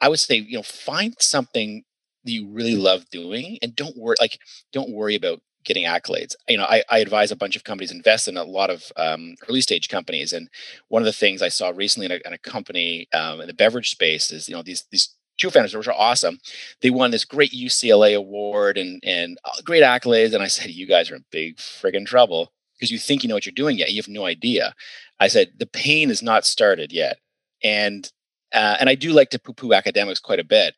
I would say, you know, find something that you really love doing and don't worry like don't worry about getting accolades. You know, I, I advise a bunch of companies invest in a lot of um, early stage companies, and one of the things I saw recently in a, in a company um, in the beverage space is you know these these two founders which are awesome. They won this great UCLA award and and uh, great accolades, and I said, you guys are in big friggin' trouble because you think you know what you're doing yet, you have no idea. I said the pain is not started yet, and uh, and I do like to poo poo academics quite a bit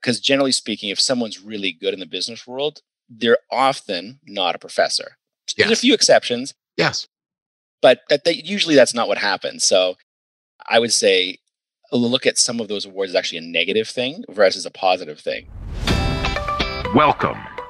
because generally speaking, if someone's really good in the business world, they're often not a professor. Yes. There's a few exceptions. Yes. But that they, usually that's not what happens. So I would say look at some of those awards as actually a negative thing versus a positive thing. Welcome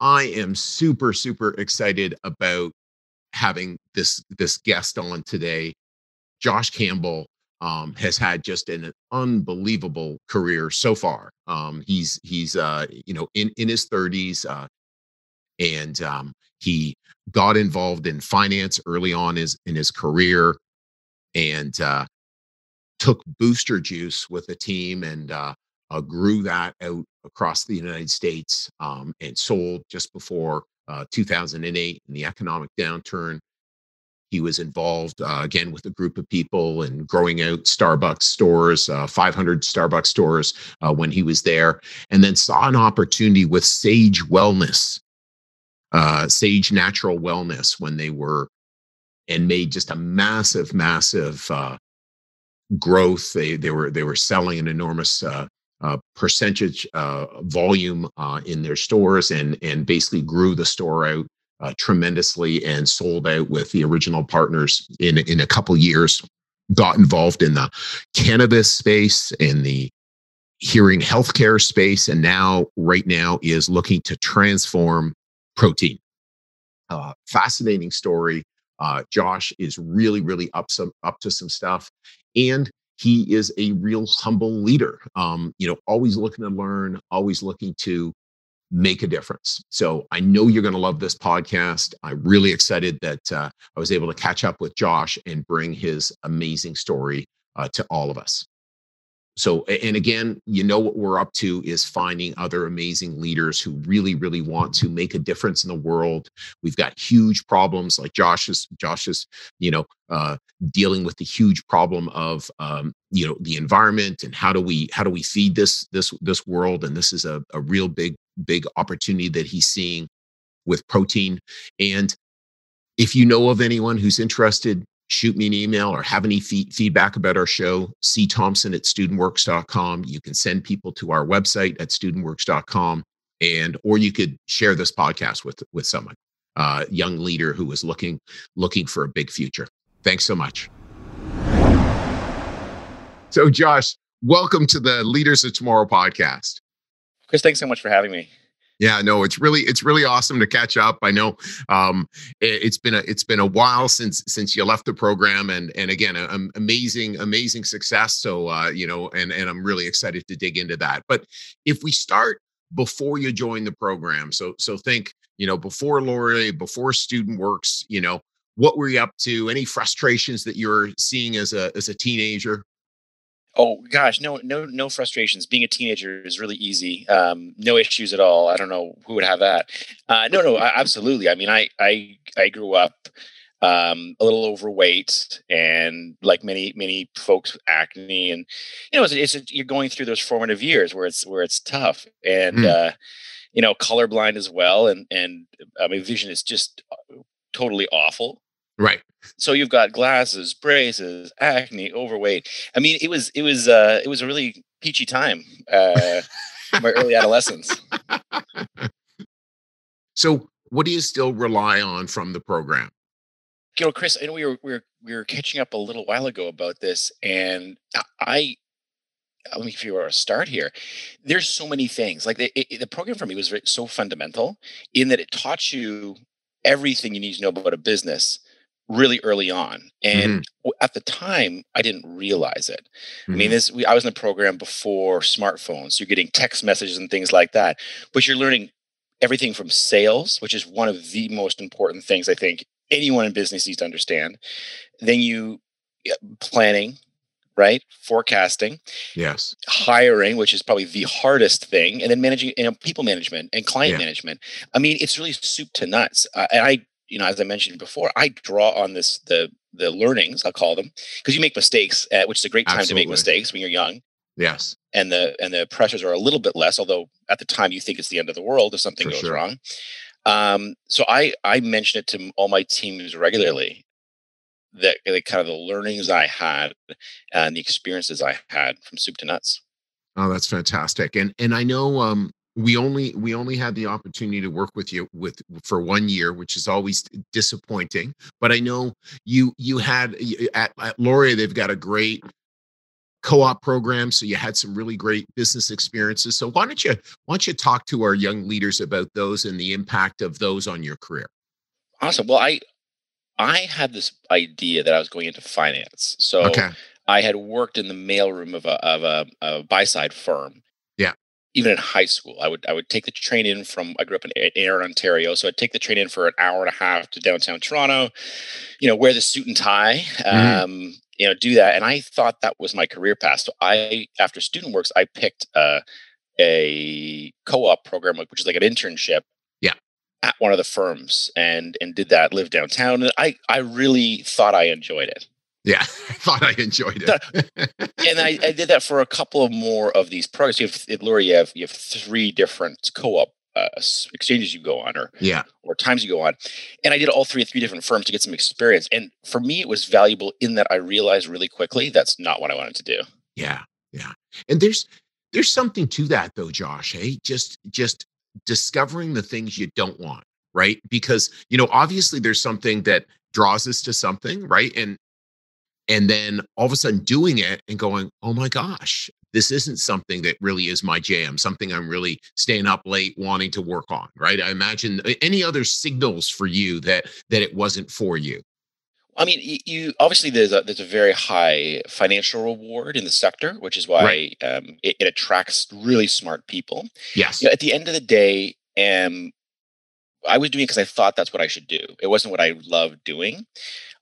I am super, super excited about having this this guest on today. Josh Campbell um, has had just an unbelievable career so far. Um, he's he's uh, you know in in his 30s, uh, and um, he got involved in finance early on his in his career, and uh, took Booster Juice with a team and uh, uh, grew that out across the United States um, and sold just before uh, 2008 in the economic downturn. He was involved uh, again with a group of people and growing out Starbucks stores, uh, 500 Starbucks stores uh, when he was there, and then saw an opportunity with Saje Wellness, uh, Saje Natural Wellness, when they were and made just a massive, massive uh, growth. They they were they were selling an enormous uh, uh, percentage uh, volume uh, in their stores and and basically grew the store out uh, tremendously and sold out with the original partners in in a couple years. Got involved in the cannabis space and the hearing healthcare space, and now right now is looking to transform protein. Uh, fascinating story. Uh, Josh is really really up some up to some stuff, and he is a real humble leader. Um, you know, always looking to learn, always looking to make a difference. So I know you're going to love this podcast. I'm really excited that uh, I was able to catch up with Josh and bring his amazing story uh, to all of us so and again you know what we're up to is finding other amazing leaders who really really want to make a difference in the world. We've got huge problems like josh's josh's you know uh, dealing with the huge problem of um, you know the environment and how do we how do we feed this this this world? And this is a, a real big big opportunity that he's seeing with protein. And if you know of anyone who's interested shoot me an email or have any fee- feedback about our show, C Thompson at studentworks.com. You can send people to our website at studentworks.com and or you could share this podcast with with someone, uh, young leader who is looking looking for a big future. Thanks so much. So Josh, welcome to the Leaders of Tomorrow podcast. Chris, thanks so much for having me. Yeah, no, it's really it's really awesome to catch up. I know um, it, has been a it's been a while since since you left the program, and and again, a, a amazing amazing success. So uh, you know, and and I'm really excited to dig into that. But if we start before you join the program, so so think you know before Laurier, before Student Works, you know, what were you up to? Any frustrations that you're seeing as a as a teenager? Oh gosh, no, no, no frustrations. Being a teenager is really easy. Um, no issues at all. I don't know who would have that. Uh, no, no, absolutely. I mean, I, I, I grew up um, a little overweight and like many, many folks, acne, and you know, it's, it's a, you're going through those formative years where it's where it's tough, and mm. uh, you know, colorblind as well, and and uh, my vision is just totally awful. Right. So you've got glasses, braces, acne, overweight. I mean, it was it was uh it was a really peachy time. Uh my early adolescence. So what do you still rely on from the program? You know, Chris, I know we were we were we were catching up a little while ago about this, and I let me figure out where to start here. There's so many things. Like the, it, the program for me was very, so fundamental in that it taught you everything you need to know about a business really early on. And mm-hmm. at the time, I didn't realize it. Mm-hmm. I mean, mm-hmm. this we, I was in the program before smartphones. You're getting text messages and things like that, but you're learning everything from sales, which is one of the most important things I think anyone in business needs to understand. Then you planning, right? Forecasting. Yes. Hiring, which is probably the hardest thing, and then managing, you know, people management and client yeah. management. I mean, it's really soup to nuts. Uh, and I, you know, as I mentioned before, I draw on this the the learnings I'll call them because you make mistakes, uh, which is a great time Absolutely. to make mistakes when you're young. Yes. And the and the pressures are a little bit less, although at the time you think it's the end of the world if something For goes sure. wrong. Um, so I I mention it to all my teams regularly that the kind of the learnings I had and the experiences I had from soup to nuts. Oh, that's fantastic. And and I know um we only we only had the opportunity to work with you with for one year which is always disappointing but i know you you had at, at laurier they've got a great co-op program so you had some really great business experiences so why don't you why don't you talk to our young leaders about those and the impact of those on your career awesome well i I had this idea that I was going into finance. So okay. I had worked in the mailroom of a of a, a buy side firm. Even in high school, I would I would take the train in from I grew up in Ayr, Ontario, so I'd take the train in for an hour and a half to downtown Toronto. You know, wear the suit and tie. Mm-hmm. Um, you know, do that, and I thought that was my career path. So I, after Student Works, I picked uh, a co-op program, which is like an internship Yeah. at one of the firms and and did that live downtown and i i really thought i enjoyed it yeah i thought i enjoyed it. And I, I, did that for a couple of more of these programs you have at you have you have three different co-op uh, exchanges you go on or yeah. or times you go on. And i did all three at three different firms to get some experience. And for me it was valuable in that i realized really quickly that's not what i wanted to do. Yeah yeah. And there's there's something to that though josh hey? Just just discovering the things you don't want, right? Because, you know, obviously there's something that draws us to something, right? And and then all of a sudden doing it and going, "Oh my gosh, this isn't something that really is my jam, something I'm really staying up late wanting to work on, right? I imagine any other signals for you that that it wasn't for you. I mean, you obviously there's a there's a very high financial reward in the sector, which is why right. um, it, it, attracts really smart people. Yes. You know, at the end of the day, um, I was doing it because I thought that's what I should do. It wasn't what I loved doing.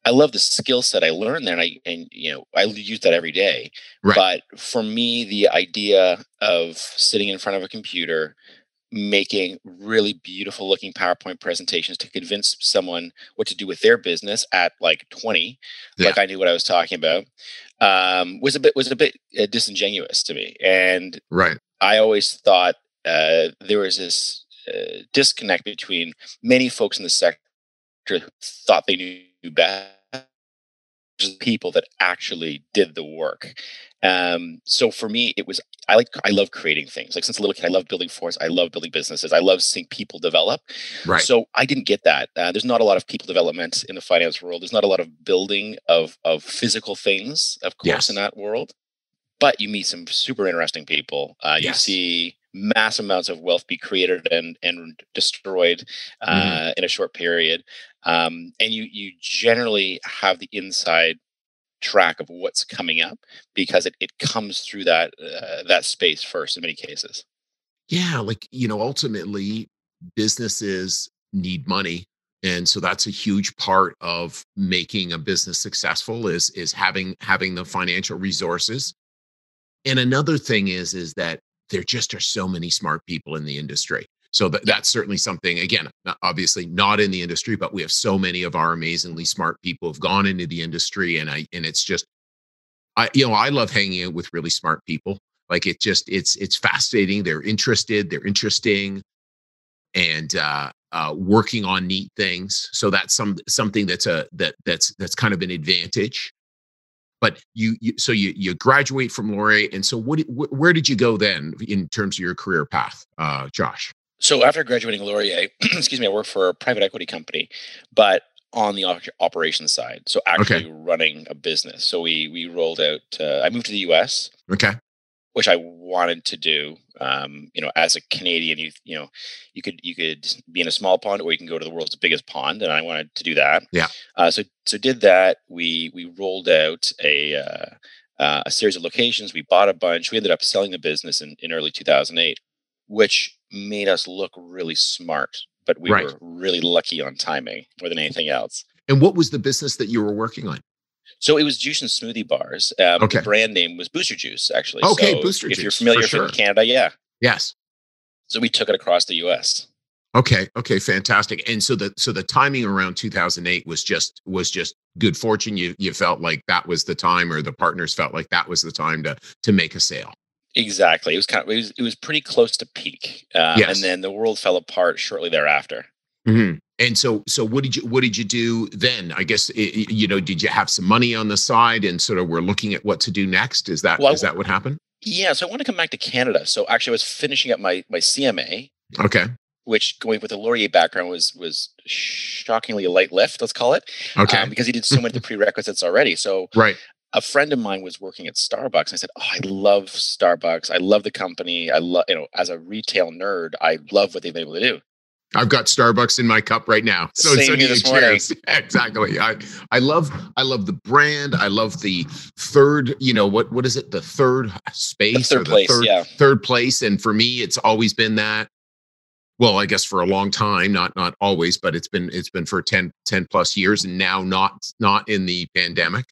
I love the skill set I learned there, and I and you know I use that every day. Right. But for me, the idea of sitting in front of a computer, making really beautiful looking PowerPoint presentations to convince someone what to do with their business at like 20, yeah. like I knew what I was talking about, um, was a bit was a bit uh, disingenuous to me. And right, I always thought uh, there was this uh, disconnect between many folks in the sector who thought they knew best people that actually did the work. Um, so for me, it was I like I love creating things. Like since a little kid, I love building forts. I love building businesses. I love seeing people develop. Right. So I didn't get that. Uh, there's not a lot of people development in the finance world. There's not a lot of building of of physical things, of course, yes. in that world. But you meet some super interesting people. Uh, you see mass amounts of wealth be created and and destroyed uh, mm-hmm. in a short period. Um, and you you generally have the inside track of what's coming up because it, it comes through that uh, that space first in many cases yeah like you know ultimately businesses need money and so that's a huge part of making a business successful is is having having the financial resources and another thing is is that there just are so many smart people in the industry so that, that's certainly something, again, not, obviously not in the industry, but we have so many of our amazingly smart people have gone into the industry. And I, and it's just, I, you know, I love hanging out with really smart people. Like it just, it's, it's fascinating. They're interested, they're interesting and, uh, uh, working on neat things. So that's some, something that's a, that, that's, that's kind of an advantage but you, you, so you you graduate from Laurier, and so what wh- where did you go then in terms of your career path uh, josh so after graduating Laurier, excuse me, I worked for a private equity company, but on the op- operations side. So actually okay. running a business. So we we rolled out. Uh, I moved to the U.S. Okay. Which I wanted to do. Um, you know, as a Canadian, you you know, you could you could be in a small pond, or you can go to the world's biggest pond, and I wanted to do that. Yeah. Uh, so so did that. We we rolled out a uh, uh, a series of locations. We bought a bunch. We ended up selling the business in, in early 2008, which made us look really smart. But we Right. were really lucky on timing more than anything else. And what was the business that you were working on? So it was juice and smoothie bars. Um, Okay. The brand name was Booster Juice, actually. Okay, So Booster If you're familiar with sure. Canada, yeah. Yes. So we took it across the U.S. Okay. Okay. Fantastic. And so the so the timing around 2008 was just was just good fortune. You you felt like that was the time, or the partners felt like that was the time to to make a sale. Exactly. It was kind of it was, it was pretty close to peak, um, Yes. and then the world fell apart shortly thereafter. Mhm. And so so what did you what did you do then? I guess i- i- you know did you have some money on the side and sort of we're looking at what to do next? Is that is Well, I- that what happened? Yeah. So I want to come back to Canada. So actually, I was finishing up my my CMA, Okay. which going with a Laurier background was was shockingly a light lift. Let's call it, Okay. um, because he did so many of the prerequisites already. So right. a friend of mine was working at Starbucks. I said, "Oh, I love Starbucks. I love the company. I love, you know, as a retail nerd, I love what they've been able to do." I've got Starbucks in my cup right now. So Same so here this. Exactly. I I love I love the brand. I love the third, you know, what what is it? The third space The or third place, third, yeah. third place. And for me, it's always been that. Well, I guess for a long time, not not always, but it's been it's been for 10, 10 plus years and now not not in the pandemic.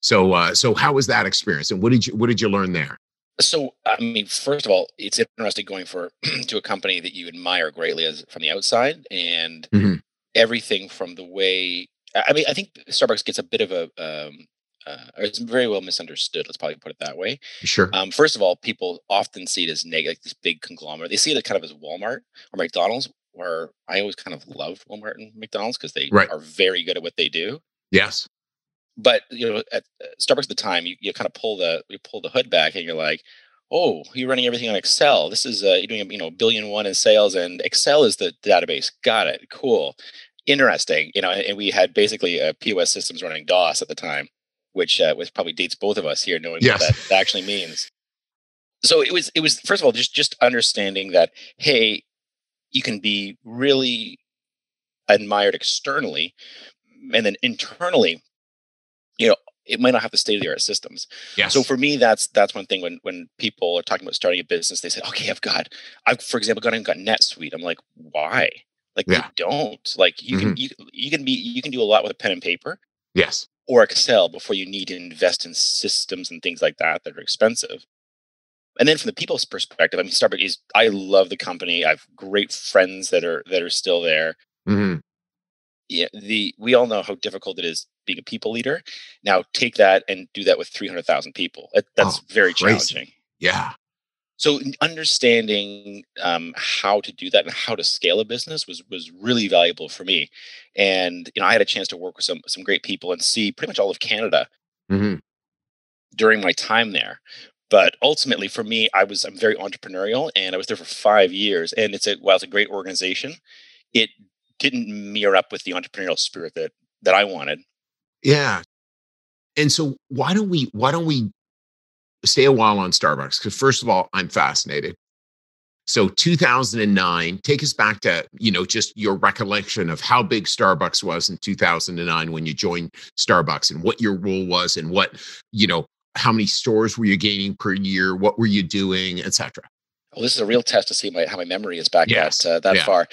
So uh so how was that experience and what did you what did you learn there? So, I mean, first of all, it's interesting going for to a company that you admire greatly as from the outside, and Mhm. everything from the way. I mean, I think Starbucks gets a bit of a. Um, uh, it's very well misunderstood. Let's probably put it that way. Sure. Um, first of all, people often see it as negative, like this big conglomerate. They see it kind of as Walmart or McDonald's, where I always kind of loved Walmart and McDonald's because they Right. are very good at what they do yes. But you know at uh, starbucks at the time you, you kind of pull the you pull the hood back and you're like oh you're running everything on excel. This is uh, you're doing you know billion one in sales and excel is the database. Got it. Cool. Interesting you know and, we had basically uh, pos systems running dos at the time which uh, which probably dates both of us here knowing Yes. what that actually means. So it was it was first of all just just understanding that hey you can be really admired externally and then internally it might not have the state of the art systems Yes. so for me that's that's one thing when when people are talking about starting a business they say okay i've got i've for example gone got, got netsuite i'm like why like Yeah. you don't like you can you, you can be you can do a lot with a pen and paper yes. or excel before you need to invest in systems and things like that that are expensive and then from the people's perspective i mean starbucks is i love the company i have great friends that are that are still there Mhm. Yeah the we all know how difficult it is being a people leader now take that and do that with 300000 people That- that's Oh, very crazy. challenging Yeah. so understanding um, how to do that and how to scale a business was was really valuable for me and you know i had a chance to work with some some great people and see pretty much all of canada Mhm. during my time there but ultimately for me i was i'm very entrepreneurial and i was there for five years and it's a while it's a great organization it didn't mirror up with the entrepreneurial spirit that that i wanted Yeah. And so why don't we why don't we stay a while on Starbucks? Because first of all, I'm fascinated. So 2009, take us back to, you know, just your recollection of how big Starbucks was in 2009 when you joined Starbucks and what your role was and what, you know, how many stores were you gaining per year? What were you doing, et cetera? well this is a real test to see my, how my memory is back Yes, that uh, that yeah. far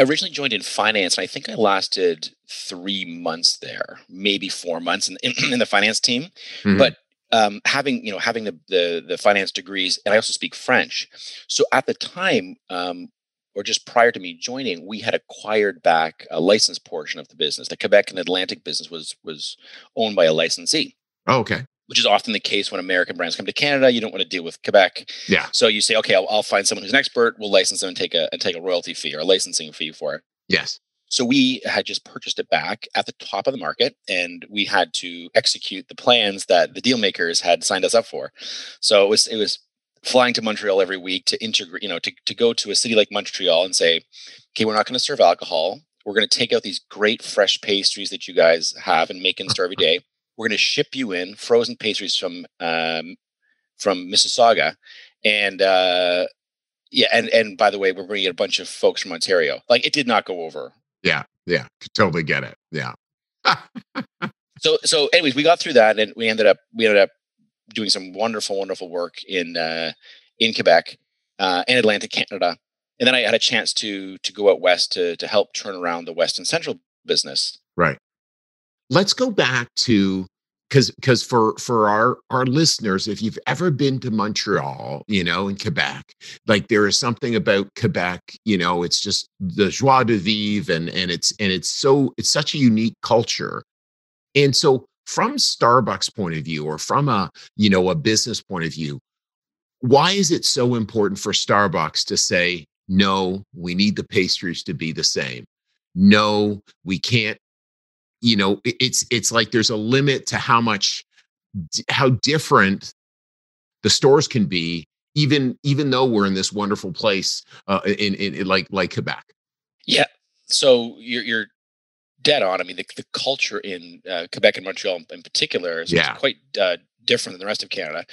i originally joined in finance and i think i lasted three months there maybe four months in, in, the finance team Mhm. but um, having you know having the, the the finance degrees and i also speak french so at the time um, or just prior to me joining we had acquired back a licensed portion of the business the quebec and atlantic business was was owned by a licensee Oh, okay. Which is often the case when american brands come to canada you don't want to deal with quebec Yeah. so you say okay i'll, I'll find someone who's an expert we'll license them and take a and take a royalty fee or a licensing fee for it Yes. so we had just purchased it back at the top of the market, and we had to execute the plans that the deal makers had signed us up for. So it was it was flying to Montreal every week to integrate, you know, to, to go to a city like Montreal and say, okay, we're not going to serve alcohol. We're going to take out these great fresh pastries that you guys have and make and store every day. We're going to ship you in frozen pastries from um, from Mississauga, and uh, yeah, and and by the way, we're bringing a bunch of folks from Ontario. Like it did not go over. Yeah, yeah, totally get it. Yeah. so so, anyways, we got through that, and we ended up we ended up doing some wonderful, wonderful work in uh, in Quebec uh, and Atlantic Canada, and then I had a chance to to go out west to to help turn around the West and Central business. Right. Let's go back to because because for for our our listeners if you've ever been to montreal you know in quebec like there is something about quebec you know it's just the joie de vivre and and it's and it's so it's such a unique culture. And so from starbucks point of view or from a you know a business point of view why is it so important for starbucks to say no we need the pastries to be the same. No we can't you know it's it's like there's a limit to how much how different the stores can be even even though we're in this wonderful place uh, in, in, in like like Quebec. Yeah. So you're you're dead on. I mean, the, the culture in uh, Quebec and Montreal in particular is, yeah. quite uh, different than the rest of Canada.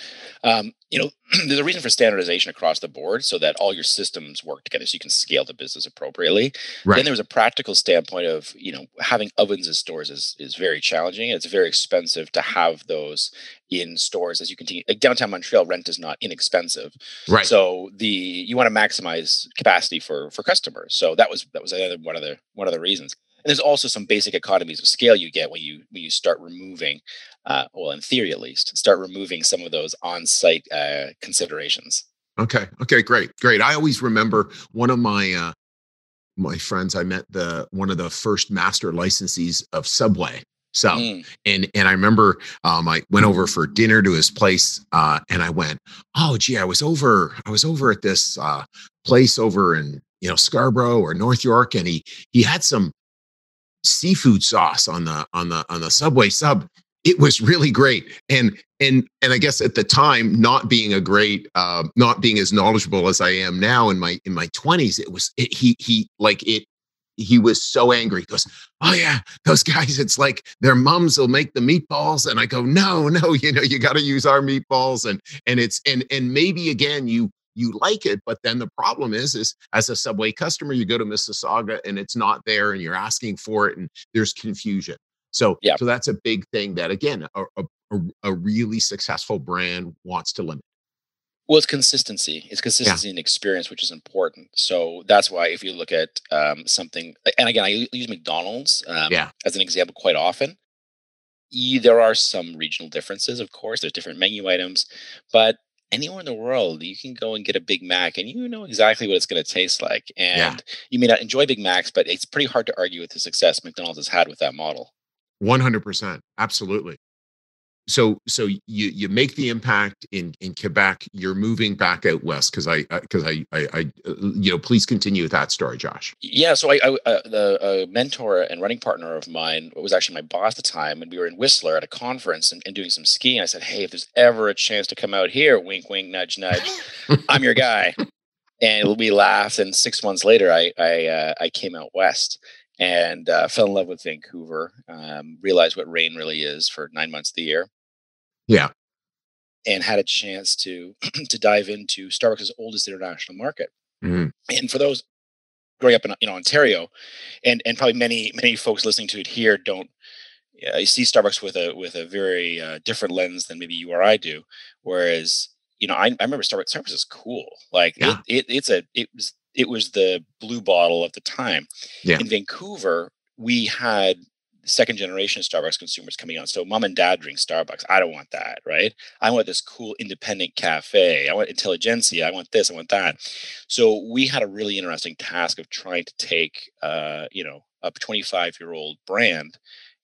Um, you know, there's a reason for standardization across the board so that all your systems work together so you can scale the business appropriately. Right. Then was a practical standpoint of, you know, having ovens in stores is, is very challenging. It's very expensive to have those in stores as you continue. Like downtown Montreal, rent is not inexpensive. Right. So the you want to maximize capacity for for customers. So that was that was another one of the one of the reasons. And there's also some basic economies of scale you get when you when you start removing, uh, well, in theory at least, start removing some of those on-site uh, considerations. Okay. Okay. Great. Great. I always remember one of my uh, my friends. I met the one of the first master licensees of Subway. So, mm. and and I remember um, I went over for dinner to his place, uh, and I went, oh, gee, I was over, I was over at this uh, place over in you know Scarborough or North York, and he he had some seafood sauce on the on the on the subway sub. It was really great. And and and i guess at the time not being a great uh, not being as knowledgeable as i am now in my in my 20s it was it, he he like it he was so angry. He goes oh yeah those guys it's like their mums will make the meatballs. And i go no no you know you got to use our meatballs. And and it's and and maybe again you you like it but then the problem is is as a subway customer you go to mississauga and it's not there and you're asking for it and there's confusion so yeah. so that's a big thing that again a, a, a really successful brand wants to limit well, it's consistency. It's consistency yeah. and experience, which is important. So that's why if you look at um, something, and again, I use McDonald's um, yeah. as an example quite often. there are some regional differences, of course. There's different menu items, but anywhere in the world, you can go and get a Big Mac and you know exactly what it's going to taste like. And yeah. you may not enjoy Big Macs, but it's pretty hard to argue with the success McDonald's has had with that model. 100%. Absolutely so so you you make the impact in in Quebec. You're moving back out west because I because I, I, I you know please continue with that story, Josh. Yeah, so I, I uh, the uh, mentor and running partner of mine was actually my boss at the time, and we were in Whistler at a conference and, and doing some skiing. I said, hey, if there's ever a chance to come out here, wink, wink, nudge, nudge, I'm your guy. And we laughed, and six months later, I I uh, I came out west and uh, fell in love with Vancouver. Um, realized what rain really is for nine months of the year yeah. And had a chance to to dive into Starbucks' oldest international market. Mm-hmm. And for those growing up in you know Ontario, and and probably many many folks listening to it here don't uh, you see Starbucks with a with a very uh, different lens than maybe you or I do. Whereas you know I, I remember Starbucks Starbucks is cool. Like yeah. it, it it's a it was it was the blue bottle of the time. Yeah. In Vancouver, we had second generation Starbucks consumers coming on. So mom and dad drink Starbucks. I don't want that, right? I want this cool independent cafe. I want intelligentsia. I want this. I want that. So we had a really interesting task of trying to take, uh, you know, a 25 year old brand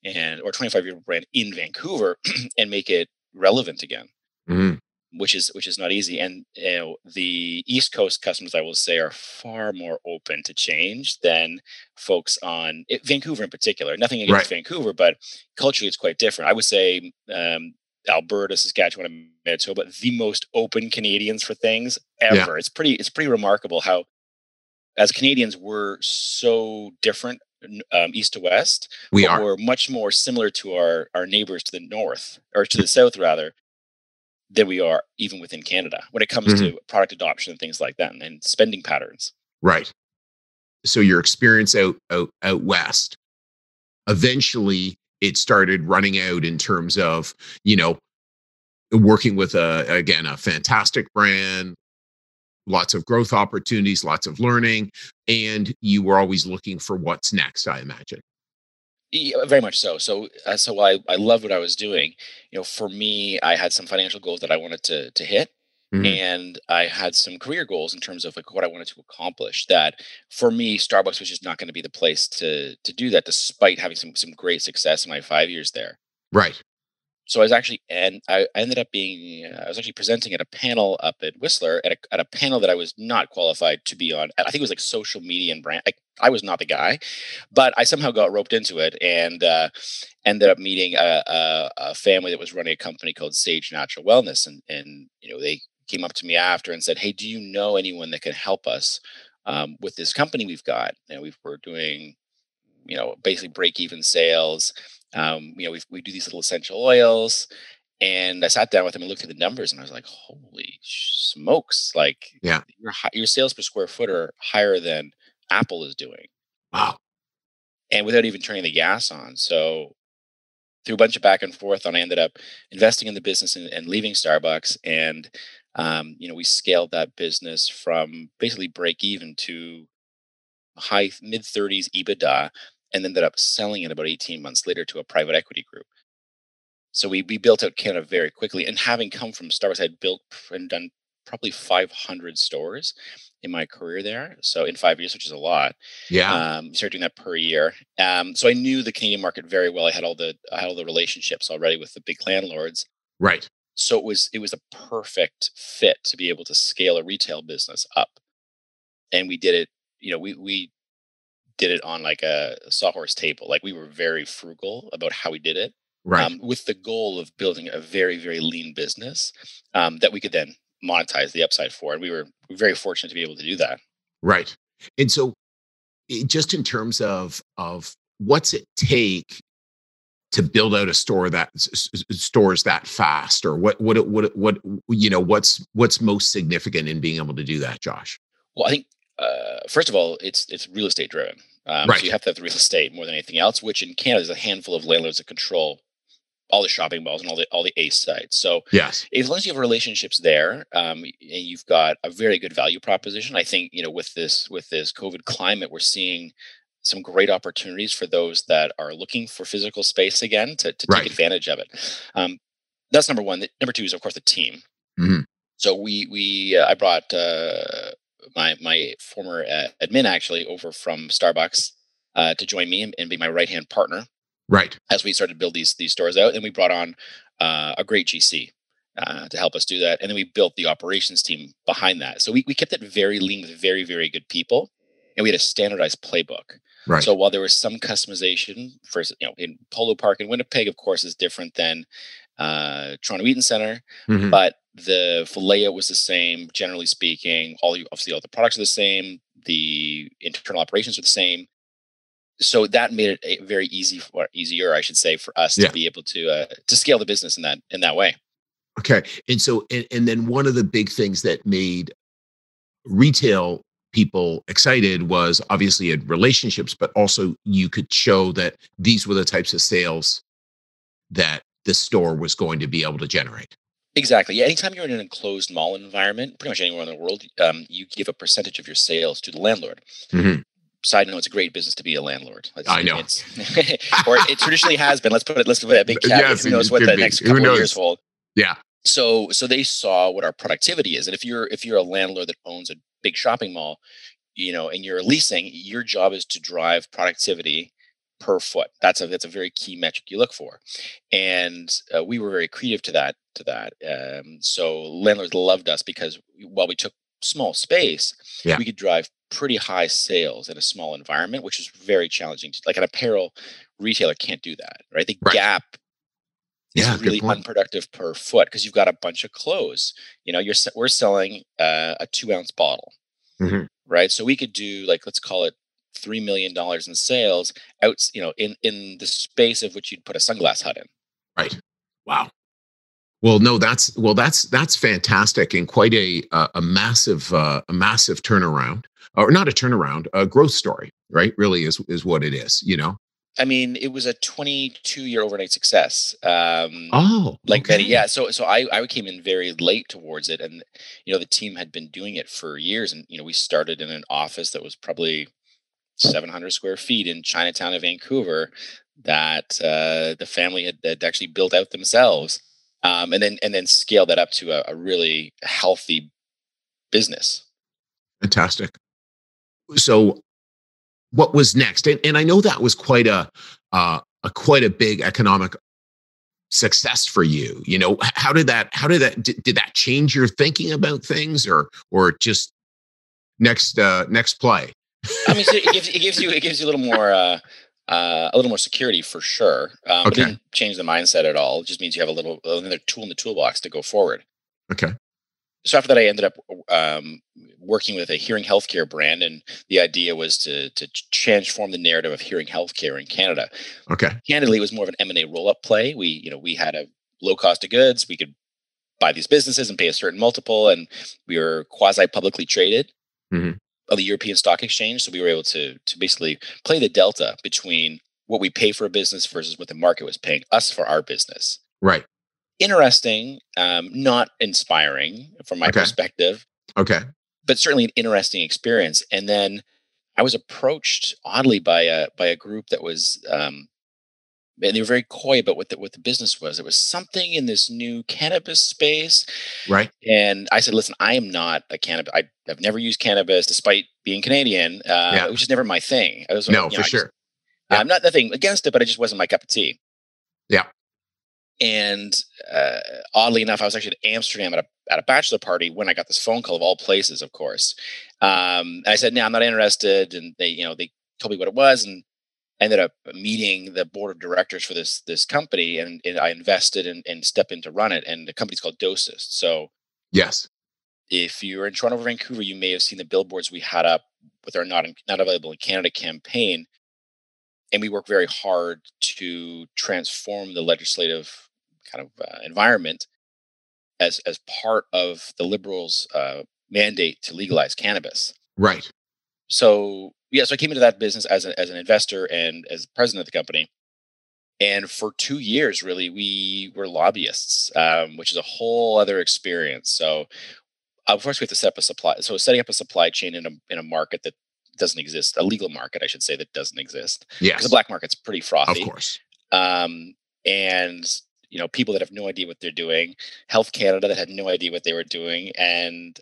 and or 25 year old brand in Vancouver and make it relevant again. Mm-hmm which is which is not easy. And you know, the East Coast customers, I will say, are far more open to change than folks on it, Vancouver in particular. Nothing against right. Vancouver, but culturally, it's quite different. I would say um, Alberta, Saskatchewan, and Manitoba, the most open Canadians for things ever. Yeah. It's pretty it's pretty remarkable how, as Canadians, we're so different um, east to west. We are. We're much more similar to our our neighbors to the north or to the south rather than we are even within Canada when it comes mm-hmm. to product adoption and things like that and, and spending patterns. Right. So your experience out out out west, eventually it started running out in terms of you know working with a again a fantastic brand lots of growth opportunities lots of learning and you were always looking for what's next i imagine yeah, very much so. So, uh, so I I loved what I was doing. You know, for me, I had some financial goals that I wanted to to hit, mm-hmm. and I had some career goals in terms of like what I wanted to accomplish. That for me, Starbucks was just not going to be the place to to do that, despite having some some great success in my five years there. Right so I was actually, and I ended up being, I was actually presenting at a panel up at Whistler at a, at a panel that I was not qualified to be on. I think it was like social media and brand. Like I was not the guy, but I somehow got roped into it and uh, ended up meeting a, a, a, family that was running a company called Saje Natural Wellness, and and you know they came up to me after and said, "Hey, do you know anyone that can help us um, with this company we've got? And we were doing." you know basically break even sales um, you know, we we do these little essential oils, and I sat down with him and looked at the numbers, and I was like, "Holy smokes! Like, yeah, your your sales per square foot are higher than Apple is doing." Wow! And without even turning the gas on, so through a bunch of back and forth, and I ended up investing in the business and, and leaving Starbucks, and um, you know, we scaled that business from basically break even to high mid 30s EBITDA and ended up selling it about 18 months later to a private equity group. So we, we built out Canada very quickly. And having come from Starbucks, I had built and done probably 500 stores in my career there. So in five years, which is a lot. Yeah. Um, started doing that per year. Um, so I knew the Canadian market very well. I had all the I had all the relationships already with the big landlords. Right. So it was it was a perfect fit to be able to scale a retail business up. And we did it, you know, we we did it on like a sawhorse table. Like we were very frugal about how we did it, right? Um, with the goal of building a very very lean business um, that we could then monetize the upside for. And we were very fortunate to be able to do that. Right. And so, just in terms of of what's it take to build out a store that stores that fast or what what what what you know what's what's most significant in being able to do that josh well i think uh, first of all, it's it's real estate driven. Um, right. So you have to have the real estate more than anything else. Which in Canada, is a handful of landlords that control all the shopping malls and all the all the ace sites. So yes, as long as you have relationships there, um, and you've got a very good value proposition, I think you know with this with this COVID climate, we're seeing some great opportunities for those that are looking for physical space again to, to right. take advantage of it. Um, that's number one. Number two is of course the team. Mm-hmm. So we we uh, I brought uh, my my former uh, admin actually over from Starbucks uh, to join me and, and be my right hand partner. Right. As we started to build these these stores out, and we brought on uh, a great GC uh, to help us do that, and then we built the operations team behind that. So we we kept it very lean with very very good people, and we had a standardized playbook. Right. So while there was some customization for you know in Polo Park in Winnipeg, of course, is different than uh, Toronto Eaton Center, mm-hmm. but the layout was the same, generally speaking. All obviously all the products are the same. The internal operations are the same. So that made it very easy, for easier, I should say, for us yeah. to be able to uh, to scale the business in that in that way. Okay, and so and, and then one of the big things that made retail people excited was obviously in relationships, but also you could show that these were the types of sales that the store was going to be able to generate. Exactly. Yeah. Anytime you're in an enclosed mall environment, pretty much anywhere in the world, um, you give a percentage of your sales to the landlord. Mm-hmm. Side note: It's a great business to be a landlord. It's, I know, it's, or it traditionally has been. Let's put it. Let's put a big caveat. Yes, Who knows what the be. next couple of years hold? Yeah. So, so they saw what our productivity is, and if you're if you're a landlord that owns a big shopping mall, you know, and you're leasing, your job is to drive productivity per foot. That's a that's a very key metric you look for, and uh, we were very creative to that to that. Um, so landlords loved us because while we took small space, yeah. we could drive pretty high sales in a small environment, which is very challenging. To, like an apparel retailer can't do that, right? The right. gap yeah, is really unproductive per foot because you've got a bunch of clothes. You know, you're we're selling uh, a two ounce bottle, mm-hmm. right? So we could do like let's call it three million dollars in sales out, you know, in in the space of which you'd put a sunglass hut in. Right. Wow. Well, no, that's well, that's that's fantastic and quite a a, a massive uh, a massive turnaround, or not a turnaround, a growth story, right? Really is is what it is, you know. I mean, it was a 22 year overnight success. Um, oh, like okay. yeah. So, so I, I came in very late towards it, and you know, the team had been doing it for years, and you know, we started in an office that was probably 700 square feet in Chinatown of Vancouver that uh, the family had, had, actually built out themselves, um, and then and then scaled that up to a, a really healthy business. Fantastic. So what was next and, and i know that was quite a uh, a quite a big economic success for you you know how did that how did that did, did that change your thinking about things or or just next uh next play i mean it gives, it gives you it gives you a little more uh uh, a little more security for sure. Um, okay. It didn't change the mindset at all. It just means you have a little another tool in the toolbox to go forward. Okay so after that, I ended up um, working with a hearing healthcare brand, and the idea was to to transform the narrative of hearing healthcare in Canada. Okay. Candidly, it was more of an M and A roll up play. We you know we had a low cost of goods. We could buy these businesses and pay a certain multiple, and we were quasi publicly traded mm-hmm. Of the European Stock Exchange. So we were able to to basically play the delta between what we pay for a business versus what the market was paying us for our business. Right interesting, um, not inspiring from my okay. perspective. Okay. But certainly an interesting experience. And then I was approached oddly by a by a group that was um, and they were very coy about what the what the business was. It was something in this new cannabis space, right? And I said, "Listen, I am not a cannabis. I, have never used cannabis, despite being Canadian. Uh, yeah. It was just never my thing. I was no, for know, sure. Just, yeah. I'm not nothing against it, but it just wasn't my cup of tea. Yeah. And uh, oddly enough, I was actually in Amsterdam at a at a bachelor party when I got this phone call of all places, of course. Um, I said, "No, I'm not interested," and they, you know, they told me what it was, and ended up meeting the board of directors for this this company, and, and I invested and, and stepped in to run it. And the company's called Dosist. So, yes, if you're in Toronto or Vancouver, you may have seen the billboards we had up with our not in, not available in Canada campaign and we work very hard to transform the legislative kind of uh, environment as as part of the liberals' uh, mandate to legalize cannabis. Right. So yeah, so I came into that business as an as an investor and as president of the company, and for two years, really, we were lobbyists, um, which is a whole other experience. So, of course, we have to set up a supply. So, setting up a supply chain in a in a market that doesn't exist, a legal market, I should say, that doesn't exist. Yeah, Because the black market's pretty frothy. Of course. Um, and you know, people that have no idea what they're doing, Health Canada that had no idea what they were doing, and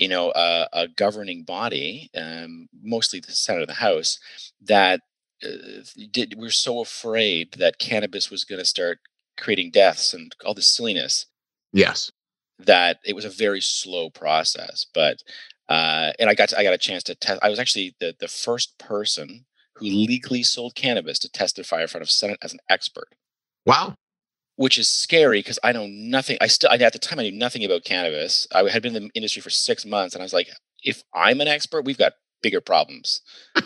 you know, uh, a governing body, um, mostly the Senate and the House, that uh, did. We're so afraid that cannabis was going to start creating deaths and all this silliness. Yes. That it was a very slow process, but uh, and I got to, I got a chance to test. I was actually the the first person who legally sold cannabis to testify in front of Senate as an expert. Wow. Which is scary because I know nothing. I still at the time I knew nothing about cannabis. I had been in the industry for six months, and I was like, if I'm an expert, we've got bigger problems.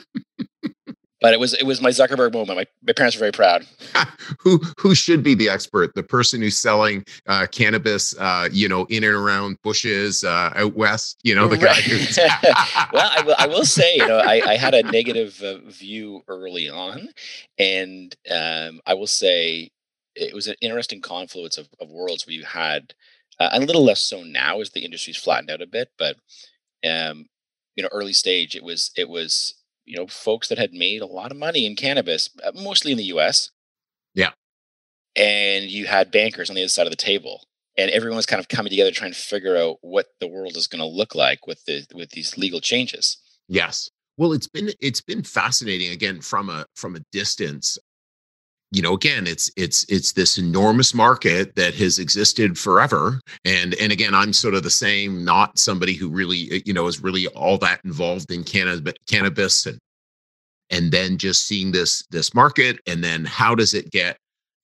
but it was it was my Zuckerberg moment. My, my parents were very proud. who who should be the expert? The person who's selling uh, cannabis, uh, you know, in and around bushes uh, out west. You know, the guy. Who's well, I will, I will say, you know, I, I had a negative uh, view early on, and um, I will say it was an interesting confluence of, of worlds where you had uh, a little less so now as the industry's flattened out a bit, but um, you know, early stage, it was it was you know folks that had made a lot of money in cannabis, uh, mostly in the U.S. Yeah, and you had bankers on the other side of the table, and everyone was kind of coming together trying to figure out what the world is going to look like with the with these legal changes. Yes. Well, it's been it's been fascinating again from a from a distance you know again it's it's it's this enormous market that has existed forever. And and again i'm sort of the same not somebody who really eh, you know is really all that involved in cannabis cannabis and and then just seeing this this market and then how does it get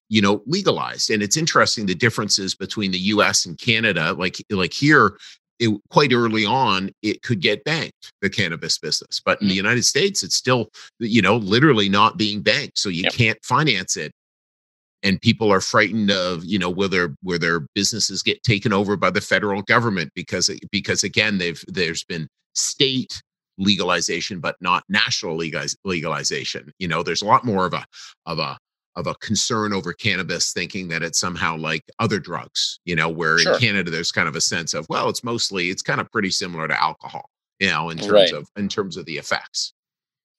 you know legalized? And it's interesting the differences between the us and canada like like here it, quite early on it could get banked the cannabis business but in the mm-hmm. united states it's still you know literally not being banked so you yep. can't finance it and people are frightened of you know will their where their businesses get taken over by the federal government because because again they've there's been state legalization but not national legaliz- legalization you know there's a lot more of a of a of a concern over cannabis thinking that it's somehow like other drugs you know where sure. in canada there's kind of a sense of well it's mostly it's kind of pretty similar to alcohol you know in terms right. of in terms of the effects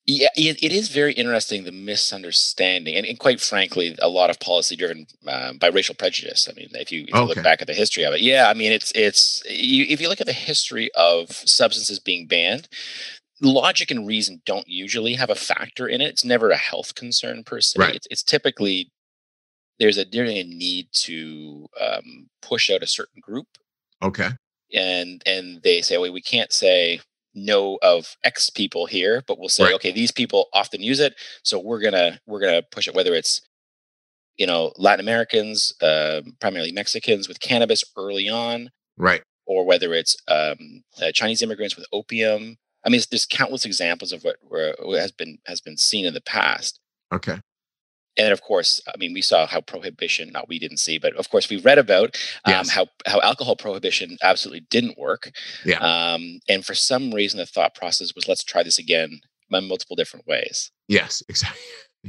yeah, it, it is very interesting the misunderstanding, and, and quite frankly, a lot of policy driven uh, by racial prejudice. I mean, if you, if you okay. look back at the history of it, yeah, I mean, it's it's you, if you look at the history of substances being banned, logic and reason don't usually have a factor in it. It's never a health concern per se. Right. It's, it's typically there's a there's a need to um, push out a certain group. Okay. And and they say, well, we can't say no of X people here, but we'll say, right. okay, these people often use it, so we're gonna we're gonna push it. Whether it's you know Latin Americans, uh, primarily Mexicans with cannabis early on, right, or whether it's um, uh, Chinese immigrants with opium. I mean, there's countless examples of what, what has been has been seen in the past. Okay and then of course i mean we saw how prohibition not we didn't see but of course we read about um, yes. how how alcohol prohibition absolutely didn't work yeah. um, and for some reason the thought process was let's try this again in multiple different ways yes exactly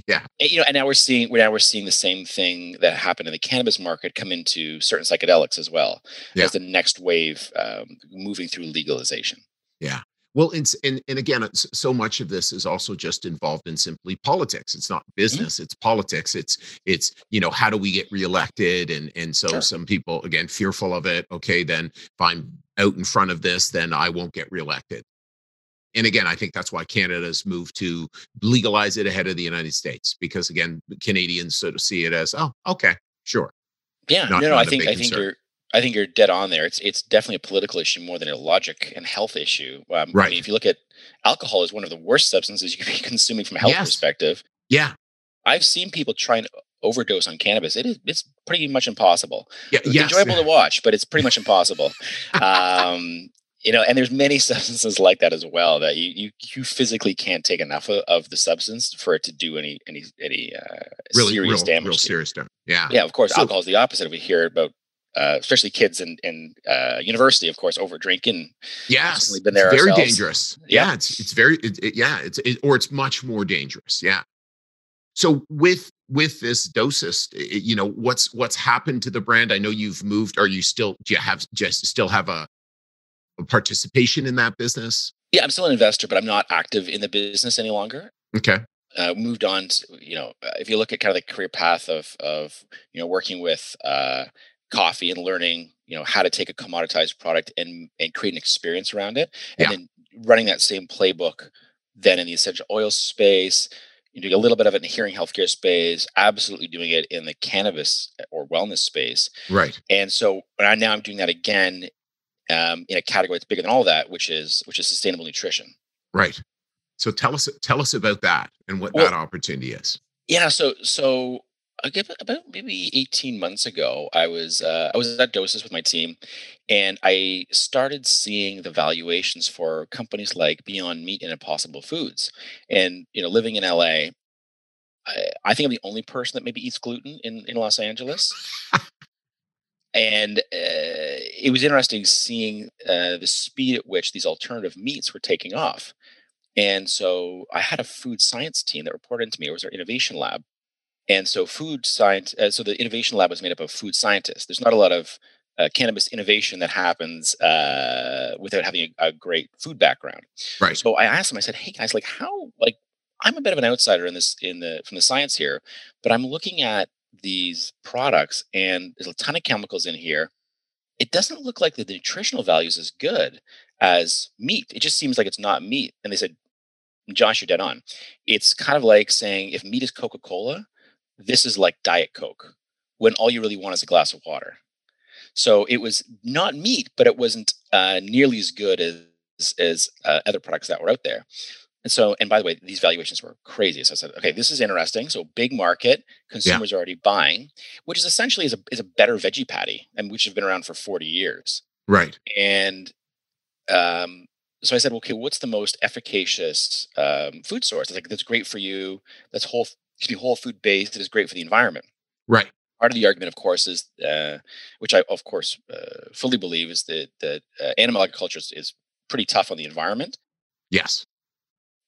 yeah and, you know and now we're seeing now we're seeing the same thing that happened in the cannabis market come into certain psychedelics as well yeah. as the next wave um, moving through legalization yeah well, and, and and again, so much of this is also just involved in simply politics. It's not mm-hmm. business; mm-hmm. it's politics. It's it's you know how do we get reelected, and and so sure. some people again fearful of it. Okay, then if I'm out in front of this, then I won't get reelected. And again, I think that's why Canada's moved to legalize it ahead of the United States because again, Canadians sort of see it as oh, okay, sure. Yeah, not, no, no, I think I think you're I think you're dead on there. It's it's definitely a political issue more than a logic and health issue. Um, right. I mean, if you look at alcohol, is one of the worst substances you can be consuming from a health yes. perspective. Yeah, I've seen people try and overdose on cannabis. It is it's pretty much impossible. Yeah, it's yes. enjoyable to watch, but it's pretty much impossible. um, you know, and there's many substances like that as well that you you, you physically can't take enough of, of the substance for it to do any any any uh, really, serious real, damage. Real serious damage. Yeah. Yeah. Of course, so, alcohol is the opposite. We hear about uh, especially kids in in uh, university, of course, over drinking. Yes, been there. very ourselves. dangerous. Yeah. yeah, it's it's very it, it, yeah it's it, or it's much more dangerous. Yeah. So with with this Dosist, you know what's what's happened to the brand. I know you've moved. Are you still do you have just still have a, a participation in that business? Yeah, I'm still an investor, but I'm not active in the business any longer. Okay. Uh, moved on to you know if you look at kind of the career path of of you know working with uh, coffee and learning you know how to take a commoditized product and and create an experience around it and yeah. then running that same playbook then in the essential oil space you doing a little bit of it in the hearing healthcare space absolutely doing it in the cannabis eh, or wellness space. Right. And so I, now i'm doing that again um, in a category that's bigger than all that which is which is sustainable nutrition. Right. So tell us tell us about that and what well, that opportunity is. Yeah so so about maybe 18 months ago i was uh, i was at Dosist with my team and i started seeing the valuations for companies like beyond meat and impossible foods and you know living in la i, I think i'm the only person that maybe eats gluten in, in los angeles. And uh, it was interesting seeing uh, the speed at which these alternative meats were taking off. And so i had a food science team that reported into me. It was our innovation lab and so, food science, uh, so the innovation lab was made up of food scientists. There's not a lot of uh, cannabis innovation that happens uh, without having a, a, great food background. Right. So I asked them. I said, "Hey guys, like how like I'm a bit of an outsider in this in the from the science here, but I'm looking at these products and there's a ton of chemicals in here. It doesn't look like the nutritional values as good as meat. It just seems like it's not meat." And they said, "Josh, you're dead on. It's kind of like saying if meat is Coca Cola." This is like Diet Coke when all you really want is a glass of water. So it was not meat, but it wasn't uh, nearly as good as as uh, other products that were out there. And so, and by the way, these valuations were crazy. So I said, okay, this is interesting. So big market, consumers yeah. already buying, which is essentially is a is a better veggie patty, and which have been around for forty years. Right. And um, so I said, okay, what's the most efficacious um, food source? It's like that's great for you. That's whole excuse me, whole food based. It is great for the environment. Right. Part of the argument, of course, is uh, which I, of course, uh, fully believe is that that uh, animal agriculture is, is pretty tough on the environment. Yes.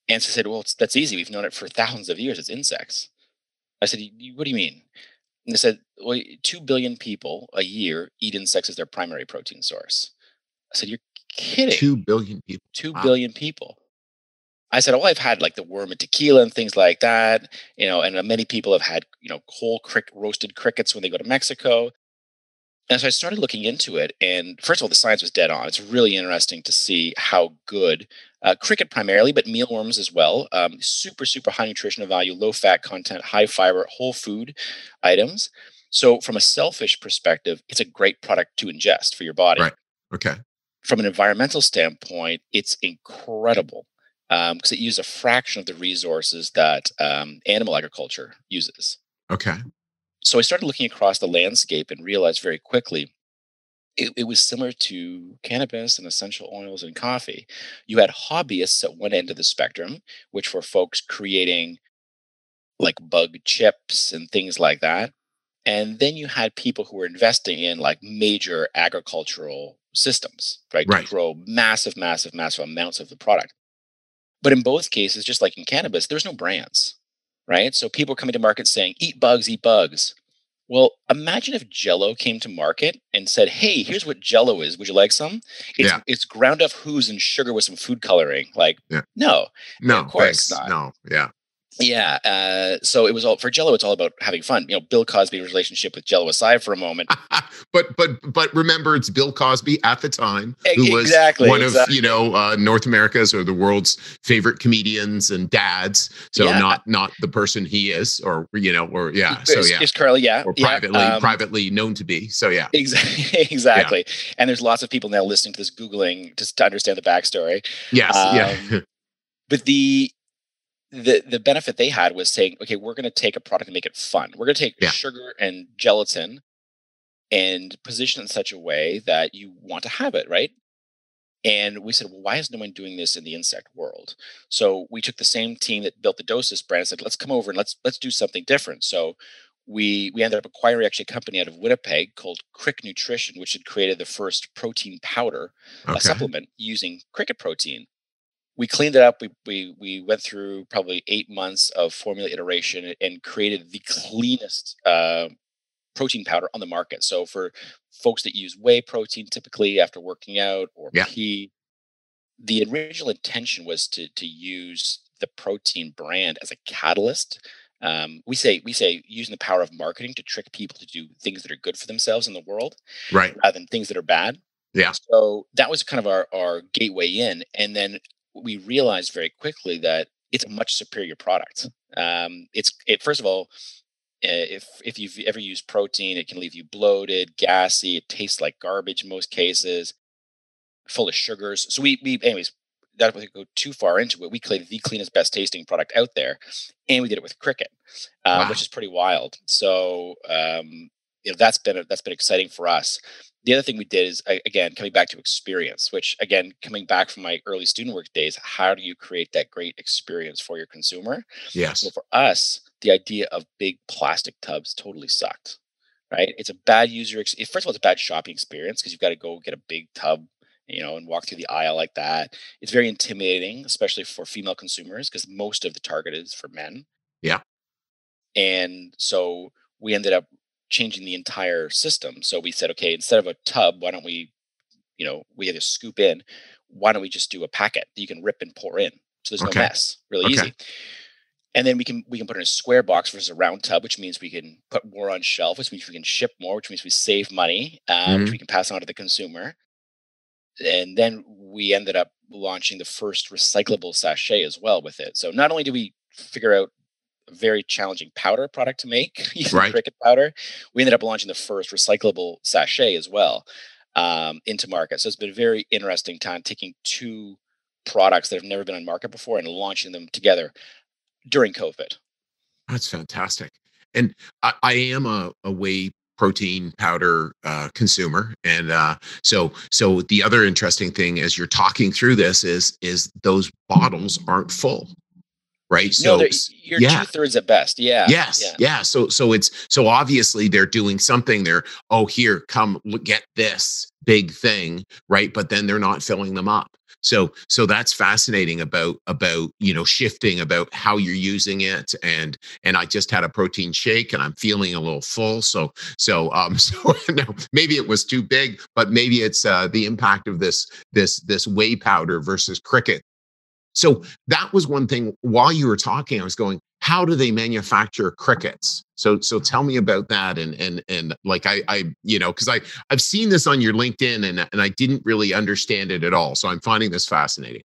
And so I said, well, that's easy. We've known it for thousands of years. It's insects. I said, what do you mean? And they said, well, 2 billion people a year eat insects as their primary protein source. I said, you're kidding. 2 billion people. Two wow. billion people. I said, "Oh, I've had like the worm and tequila and things like that, you know, and uh, many people have had, you know, whole crick roasted crickets when they go to Mexico." And so I started looking into it, and first of all, the science was dead on. It's really interesting to see how good uh, cricket primarily, but mealworms as well. Um, super, super high nutritional value, low fat content, high fiber, whole food items. So, from a selfish perspective, it's a great product to ingest for your body. Right. Okay. From an environmental standpoint, it's incredible because um, it uses a fraction of the resources that um, animal agriculture uses. Okay. So I started looking across the landscape and realized very quickly it, it, was similar to cannabis and essential oils and coffee. You had hobbyists at one end of the spectrum, which were folks creating like bug chips and things like that. And then you had people who were investing in like major agricultural systems, right? right. To grow massive, massive, massive amounts of the product. But in both cases, just like in cannabis, there's no brands, right? So people coming to market saying, eat bugs, eat bugs. Well, imagine if Jello came to market and said, "Hey, here's what Jello is. Would you like some?" It's yeah. it's ground up Who's and sugar with some food coloring. Like, yeah. no, no, of course thanks. not. No, yeah. Yeah. Uh, so it was all for Jello. It's all about having fun. You know, Bill Cosby's relationship with Jello aside for a moment. but but but remember, it's Bill Cosby at the time who was exactly, one exactly. of you know uh, North America's or the world's favorite comedians and dads. So yeah. not not the person he is, or you know, or yeah. So yeah, is Carly, yeah, or privately yeah, um, privately known to be. So yeah, exactly, exactly. Yeah. And there's lots of people now listening to this googling just to understand the backstory. Yes, um, yeah. but the the the benefit they had was saying, okay, we're going to take a product and make it fun. We're going to take yeah. sugar and gelatin and position it in such a way that you want to have it, right? And we said, well, why is no one doing this in the insect world? So we took the same team that built the Dosist brand and said, let's come over and let's let's do something different. So we we ended up acquiring actually a company out of Winnipeg called Crik Nutrition, which had created the first protein powder, okay. a supplement using cricket protein we cleaned it up. We, we we went through probably eight months of formula iteration and created the cleanest uh, protein powder on the market. So for folks that use whey protein typically after working out or yeah. pea, the original intention was to to use the protein brand as a catalyst. Um, we say we say using the power of marketing to trick people to do things that are good for themselves in the world, right, rather than things that are bad. Yeah. So that was kind of our our gateway in, and then we realized very quickly that it's a much superior product. Um, it's it first of all, eh, if if you've ever used protein, it can leave you bloated, gassy. It tastes like garbage in most cases, full of sugars. So we we anyways that would go too far into it. We created the cleanest, best tasting product out there, and we did it with cricket, uh, wow. which is pretty wild. So um, you know that's been that's been exciting for us. The other thing we did is again coming back to experience which again coming back from my early student work days how do you create that great experience for your consumer? Yes. so for us the idea of big plastic tubs totally sucked right? It's a bad user ex- first of all it's a bad shopping experience because you've got to go get a big tub you know and walk through the aisle like that. It's very intimidating especially for female consumers because most of the target is for men. Yeah. And so we ended up changing the entire system. So we said, okay, instead of a tub, why don't we, you know, we had to scoop in. Why don't we just do a packet that you can rip and pour in? So there's okay. no mess. Really okay. easy. And then we can we can put in a square box versus a round tub, which means we can put more on shelf, which means we can ship more, which means we save money, uh, mm-hmm. which we can pass on to the consumer. And then we ended up launching the first recyclable sachet as well with it. So not only do we figure out very challenging powder product to make using right. cricket powder. We ended up launching the first recyclable sachet as well um, into market. So it's been a very interesting time taking two products that have never been on market before and launching them together during COVID. That's fantastic. And I, I am a, a whey protein powder uh, consumer and uh, so so the other interesting thing as you're talking through this is is those bottles aren't full right? So no, you're yeah. two thirds at best. Yeah. Yes. Yeah. yeah. So so it's so obviously they're doing something. They're oh here come look, get this big thing, right? But then they're not filling them up. So so that's fascinating about about you know shifting about how you're using it and and I just had a protein shake and I'm feeling a little full. So so um so no maybe it was too big, but maybe it's uh, the impact of this this this whey powder versus cricket so that was one thing while you were talking, I was going, how do they manufacture crickets? So so tell me about that and and and like I I you know because I I've seen this on your LinkedIn and and I didn't really understand it at all. So I'm finding this fascinating.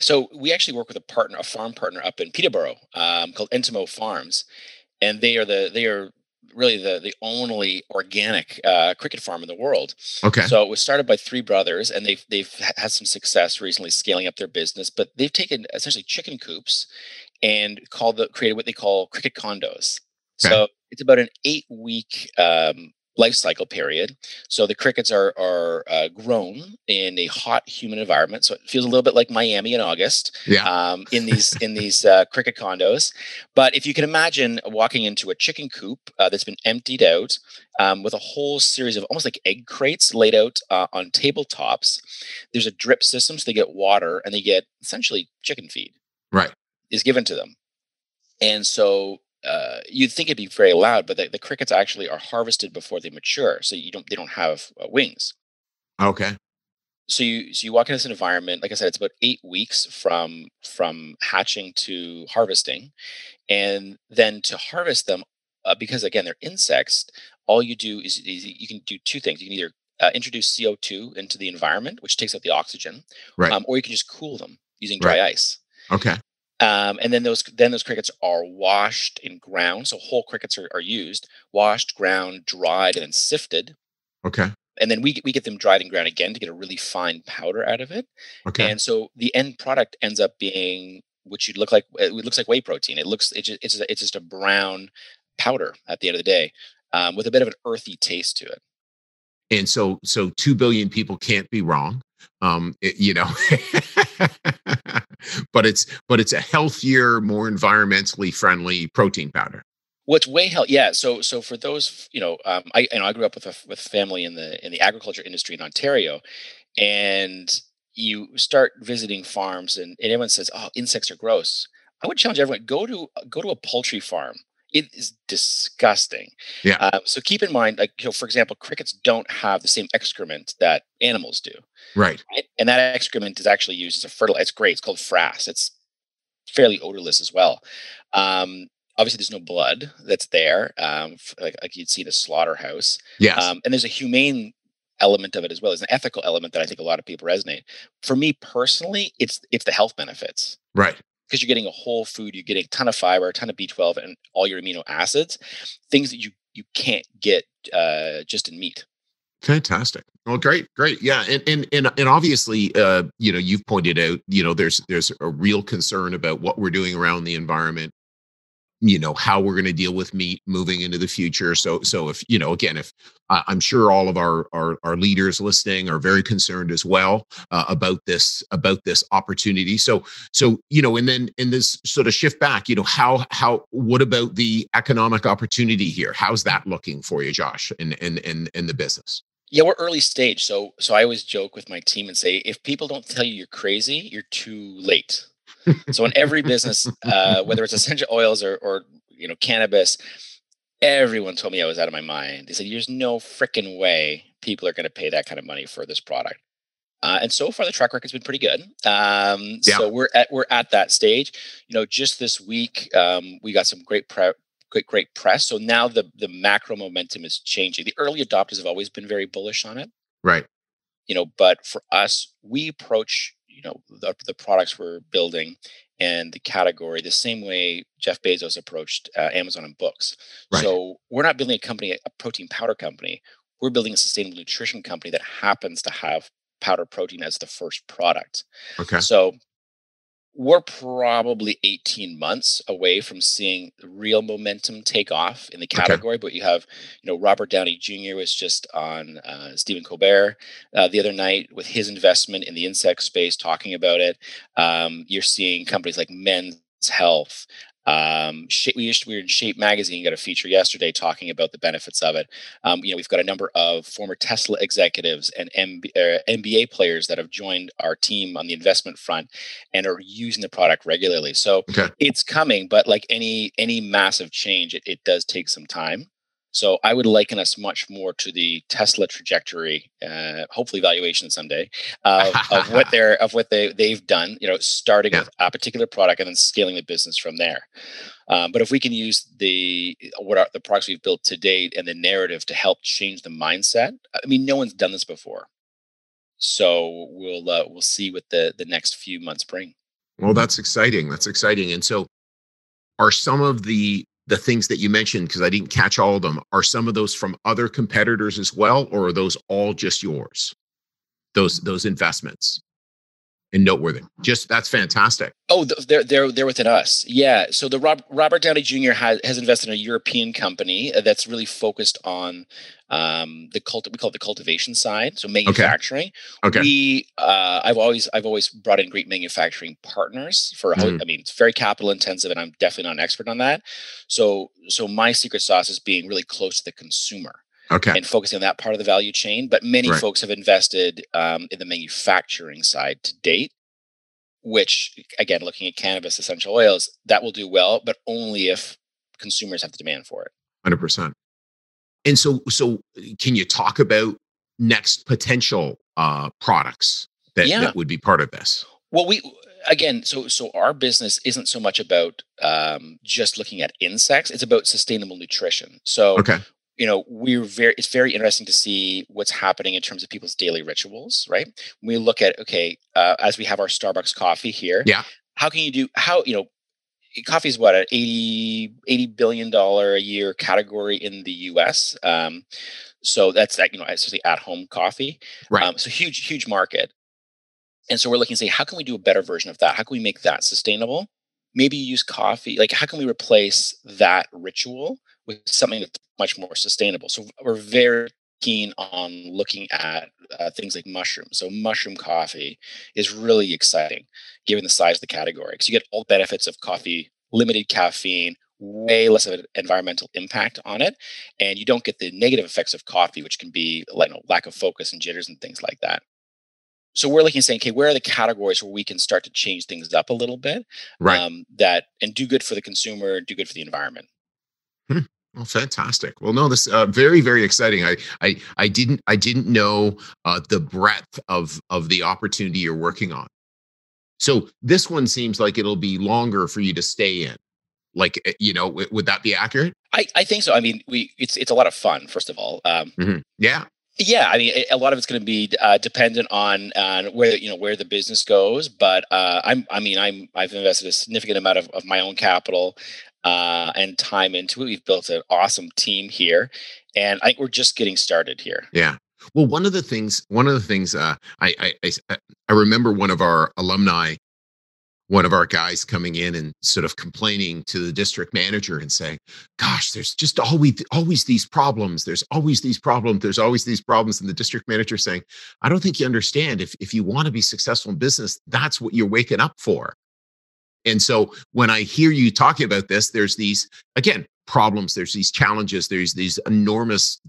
So we actually work with a partner, a farm partner up in Peterborough um, called Entomo Farms, and they are the they are really the the only organic uh, cricket farm in the world. Okay. So it was started by three brothers, and they've they've had some success recently scaling up their business. But they've taken essentially chicken coops and called the created what they call cricket condos. Okay. So it's about an eight week um, life cycle period. So the crickets are are uh, grown in a hot, humid environment. So it feels a little bit like Miami in August. Yeah. Um, in these in these uh, cricket condos. But if you can imagine walking into a chicken coop uh, that's been emptied out um, with a whole series of almost like egg crates laid out uh, on tabletops, there's a drip system, so they get water and they get essentially chicken feed. Right. Is given to them. And so uh, you'd think it'd be very loud, but the, the, crickets actually are harvested before they mature, so you don't they don't have uh, wings. Okay. So you so you walk into this environment. Like I said, it's about eight weeks from from hatching to harvesting, and then to harvest them, uh, because again they're insects. All you do is, is you can do two things. You can either uh, introduce CO two into the environment, which takes out the oxygen, right? Um, or you can just cool them using dry right. ice. Okay. Um, and then those then those crickets are washed and ground. So whole crickets are, are used, washed, ground, dried, and then sifted. Okay. And then we we get them dried and ground again to get a really fine powder out of it. Okay. And so the end product ends up being which you'd look like it looks like whey protein. It looks it just, it's just, it's just a brown powder at the end of the day, um, with a bit of an earthy taste to it. And so so two billion people can't be wrong. Um, it, you know. but it's but it's a healthier, more environmentally friendly protein powder. What's way hell yeah. So so for those you know, um, I you know I grew up with a with family in the in the agriculture industry in Ontario, and you start visiting farms and, and everyone says, "Oh, insects are gross." I would challenge everyone go to go to a poultry farm. It is disgusting. Yeah. Um, so keep in mind, like you know, for example, crickets don't have the same excrement that animals do. Right. right? And that excrement is actually used as a fertilizer. It's great. It's called frass. It's fairly odorless as well. Um, obviously, there's no blood that's there, um, like, like you'd see in a slaughterhouse. Yes. Um, and there's a humane element of it as well. There's an ethical element that I think a lot of people resonate. For me personally, it's it's the health benefits. Right because you're getting a whole food, you're getting a ton of fiber, a ton of B12, and all your amino acids, things that you you can't get uh, just in meat. Fantastic. Well, great, great. Yeah, and and and, and obviously, uh, you know, you've pointed out, you know, there's there's a real concern about what we're doing around the environment you know how we're going to deal with meat moving into the future. So so if you know again if uh, i'm sure all of our, our, our leaders listening are very concerned as well uh, about this about this opportunity. So so you know and then in this sort of shift back you know how how what about the economic opportunity here? How's that looking for you josh in in in, in the business? Yeah, we're early stage. So so I always joke with my team and say if people don't tell you you're crazy, you're too late so in every business, uh, whether it's essential oils or, or you know cannabis, everyone told me I was out of my mind. They said, "There's no freaking way people are going to pay that kind of money for this product." Uh, and so far, the track record's been pretty good. Um, yeah. So we're at we're at that stage. You know, just this week um, we got some great pre- great great press. So now the the macro momentum is changing. The early adopters have always been very bullish on it. Right. You know, but for us, we approach you know the, the products we're building and the category the same way Jeff Bezos approached uh, Amazon and books. Right. So we're not building a company, a protein powder company. We're building a sustainable nutrition company that happens to have powder protein as the first product. Okay. So we're probably 18 months away from seeing real momentum take off in the category. Okay. But you have, you know, Robert Downey Jr. was just on uh, Stephen Colbert uh, the other night with his investment in the insect space, talking about it. Um, you're seeing companies like Men's health. Um, we, we were in Shape magazine, got a feature yesterday talking about the benefits of it. Um, you know, we've got a number of former Tesla executives and MB, uh, NBA players that have joined our team on the investment front and are using the product regularly. So okay. it's coming, but like any any massive change, it, it does take some time. So I would liken us much more to the Tesla trajectory, uh, hopefully valuation someday, of, of what they're of what they they've done. You know, starting yeah. with a particular product and then scaling the business from there. Um, but if we can use the what are the products we've built to date and the narrative to help change the mindset, I mean, no one's done this before. So we'll uh, we'll see what the the next few months bring. Well, that's exciting. That's exciting. And so, are some of the the things that you mentioned because I didn't catch all of them. Are some of those from other competitors as well or are those all just yours? Those those investments and noteworthy just that's fantastic oh they're they're they're within us yeah so the Rob, robert downey jr has, has invested in a european company that's really focused on um, the cult we call it the cultivation side, so manufacturing. Okay. okay. We uh, I've always I've always brought in great manufacturing partners for mm. I mean it's very capital intensive, and I'm definitely not an expert on that. So so my secret sauce is being really close to the consumer. Okay. And focusing on that part of the value chain, but many right. folks have invested um, in the manufacturing side to date which again looking at cannabis essential oils that will do well but only if consumers have the demand for it 100% and so, so can you talk about next potential uh, products that, yeah. that would be part of this? Well, we again, so so our business isn't so much about um, just looking at insects; it's about sustainable nutrition. So, okay. You know, we're very it's very interesting to see what's happening in terms of people's daily rituals. Right? we look at okay, uh, as we have our Starbucks coffee here. Yeah. How can you do how you know coffee is what an 80 80 billion dollar a year category in the US. Um, so that's that you know especially at home coffee. Right. Um, so huge huge market. And so we're looking to say how can we do a better version of that? How can we make that sustainable? Maybe use coffee. Like how can we replace that ritual with something that's much more sustainable? So we're very keen on looking at uh, things like mushrooms. So mushroom coffee is really exciting given the size of the category because you get all the benefits of coffee, limited caffeine, way less of an environmental impact on it, and you don't get the negative effects of coffee, which can be like you know, lack of focus and jitters and things like that. So we're looking at saying, okay, where are the categories where we can start to change things up a little bit, right? Um, that and do good for the consumer, do good for the environment. Hmm. Well, fantastic. Well, no, this uh, very, very exciting. I, I, I didn't, I didn't know uh, the breadth of of the opportunity you're working on. So this one seems like it'll be longer for you to stay in. Like, eh, you know, w- would that be accurate? I, I think so. I mean, we it's it's a lot of fun. First of all, um, mm-hmm. yeah, yeah. I mean, a lot of it's going to be uh, dependent on on where you know where the business goes. But uh, I'm, I mean, I'm I've invested a significant amount of, of my own capital uh, and time into it. We've built an awesome team here, and I think we're just getting started here. Yeah. Well, one of the things, one of the things, uh, I, I, I, remember one of our alumni, one of our guys coming in and sort of complaining to the district manager and saying, "Gosh, there's just always, always these problems. There's always these problems. There's always these problems." And the district manager saying, "I don't think you understand. If if you want to be successful in business, that's what you're waking up for." And so when I hear you talking about this, there's these, again, problems, there's these challenges, there's these enormous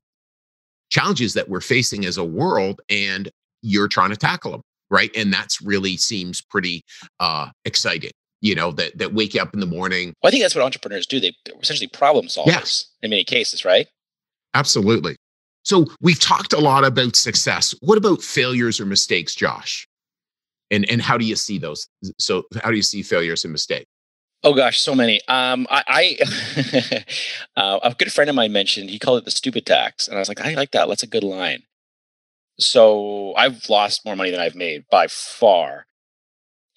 challenges that we're facing as a world, and you're trying to tackle them, right? And that's really seems pretty uh, exciting. You know that that wake up in the morning. Well, I think that's what entrepreneurs do. They essentially problem solvers yes. in many cases, right? Absolutely. So we've talked a lot about success. What about failures or mistakes, Josh? And and how do you see those so how do you see failures and mistakes Oh gosh, so many. Um, I, I uh, a good friend of mine mentioned he called it the stupid tax, and I was like, I like that. That's a good line. So I've lost more money than I've made by far,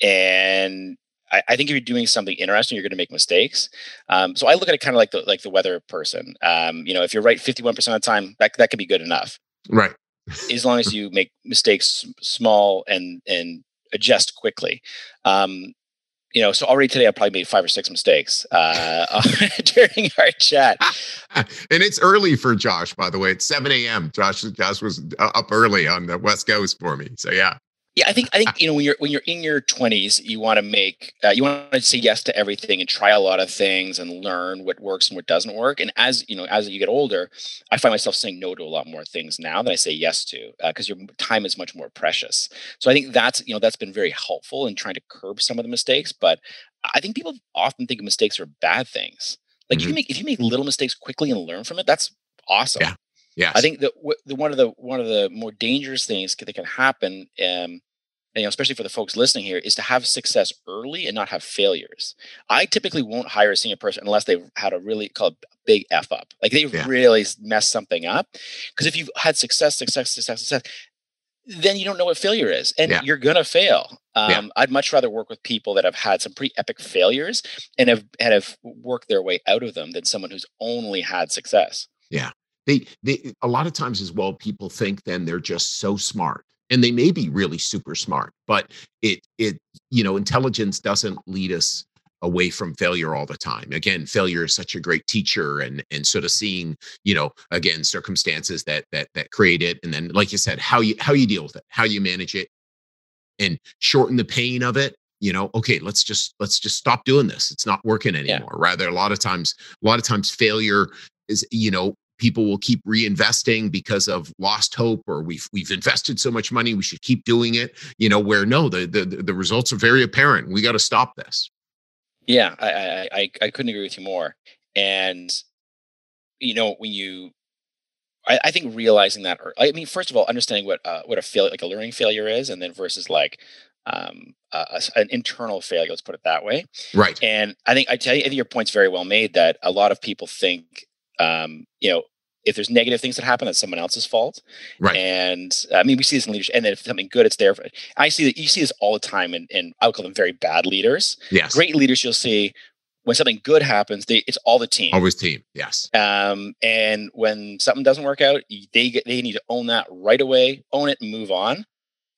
and I, I think if you're doing something interesting, you're going to make mistakes. Um, so I look at it kind of like the like the weather person. Um, you know, if you're right 51 percent of the time, that that could be good enough. Right. as long as you make mistakes small and and adjust quickly. Um, you know, so already today I probably made five or six mistakes uh, during our chat. and it's early for Josh, by the way. It's 7 a.m. Josh, Josh was uh, up early on the West Coast for me. So yeah. Yeah, I think I think you know when you're when you're in your 20s, you want to make uh, you want to say yes to everything and try a lot of things and learn what works and what doesn't work. And as you know, as you get older, I find myself saying no to a lot more things now than I say yes to because uh, your time is much more precious. So I think that's you know that's been very helpful in trying to curb some of the mistakes. But I think people often think mistakes are bad things. Like mm-hmm. you make if you make little mistakes quickly and learn from it, that's awesome. Yeah. Yes. I think that the, one of the one of the more dangerous things that can happen, um, you know, especially for the folks listening here, is to have success early and not have failures. I typically won't hire a senior person unless they've had a really called big f up, like they've yeah. really messed something up. Because if you've had success, success, success, success, then you don't know what failure is, and yeah. you're gonna fail. Um, yeah. I'd much rather work with people that have had some pretty epic failures and have and have worked their way out of them than someone who's only had success. Yeah, they they a lot of times as well people think then they're just so smart and they may be really super smart but it it you know intelligence doesn't lead us away from failure all the time again failure is such a great teacher and and sort of seeing you know again circumstances that that that create it and then like you said how you how you deal with it how you manage it and shorten the pain of it you know okay let's just let's just stop doing this it's not working anymore yeah. rather a lot of times a lot of times failure is you know people will keep reinvesting because of lost hope or we've we've invested so much money we should keep doing it you know where no the the, the results are very apparent we got to stop this yeah I, I i couldn't agree with you more and you know when you I, I think realizing that i mean first of all understanding what uh, what a failure like a learning failure is and then versus like um, uh, an internal failure. Let's put it that way. Right. And I think I tell you, I think your point's very well made. That a lot of people think um, you know, if there's negative things that happen, that's someone else's fault. Right. And I mean, we see this in leadership. And then if something good, it's there. For, I see that you see this all the time, and in, in, I would call them very bad leaders. Yes. Great leaders, you'll see when something good happens, they, it's all the team. Always team. Yes. Um, and when something doesn't work out, they get, they need to own that right away, own it, and move on.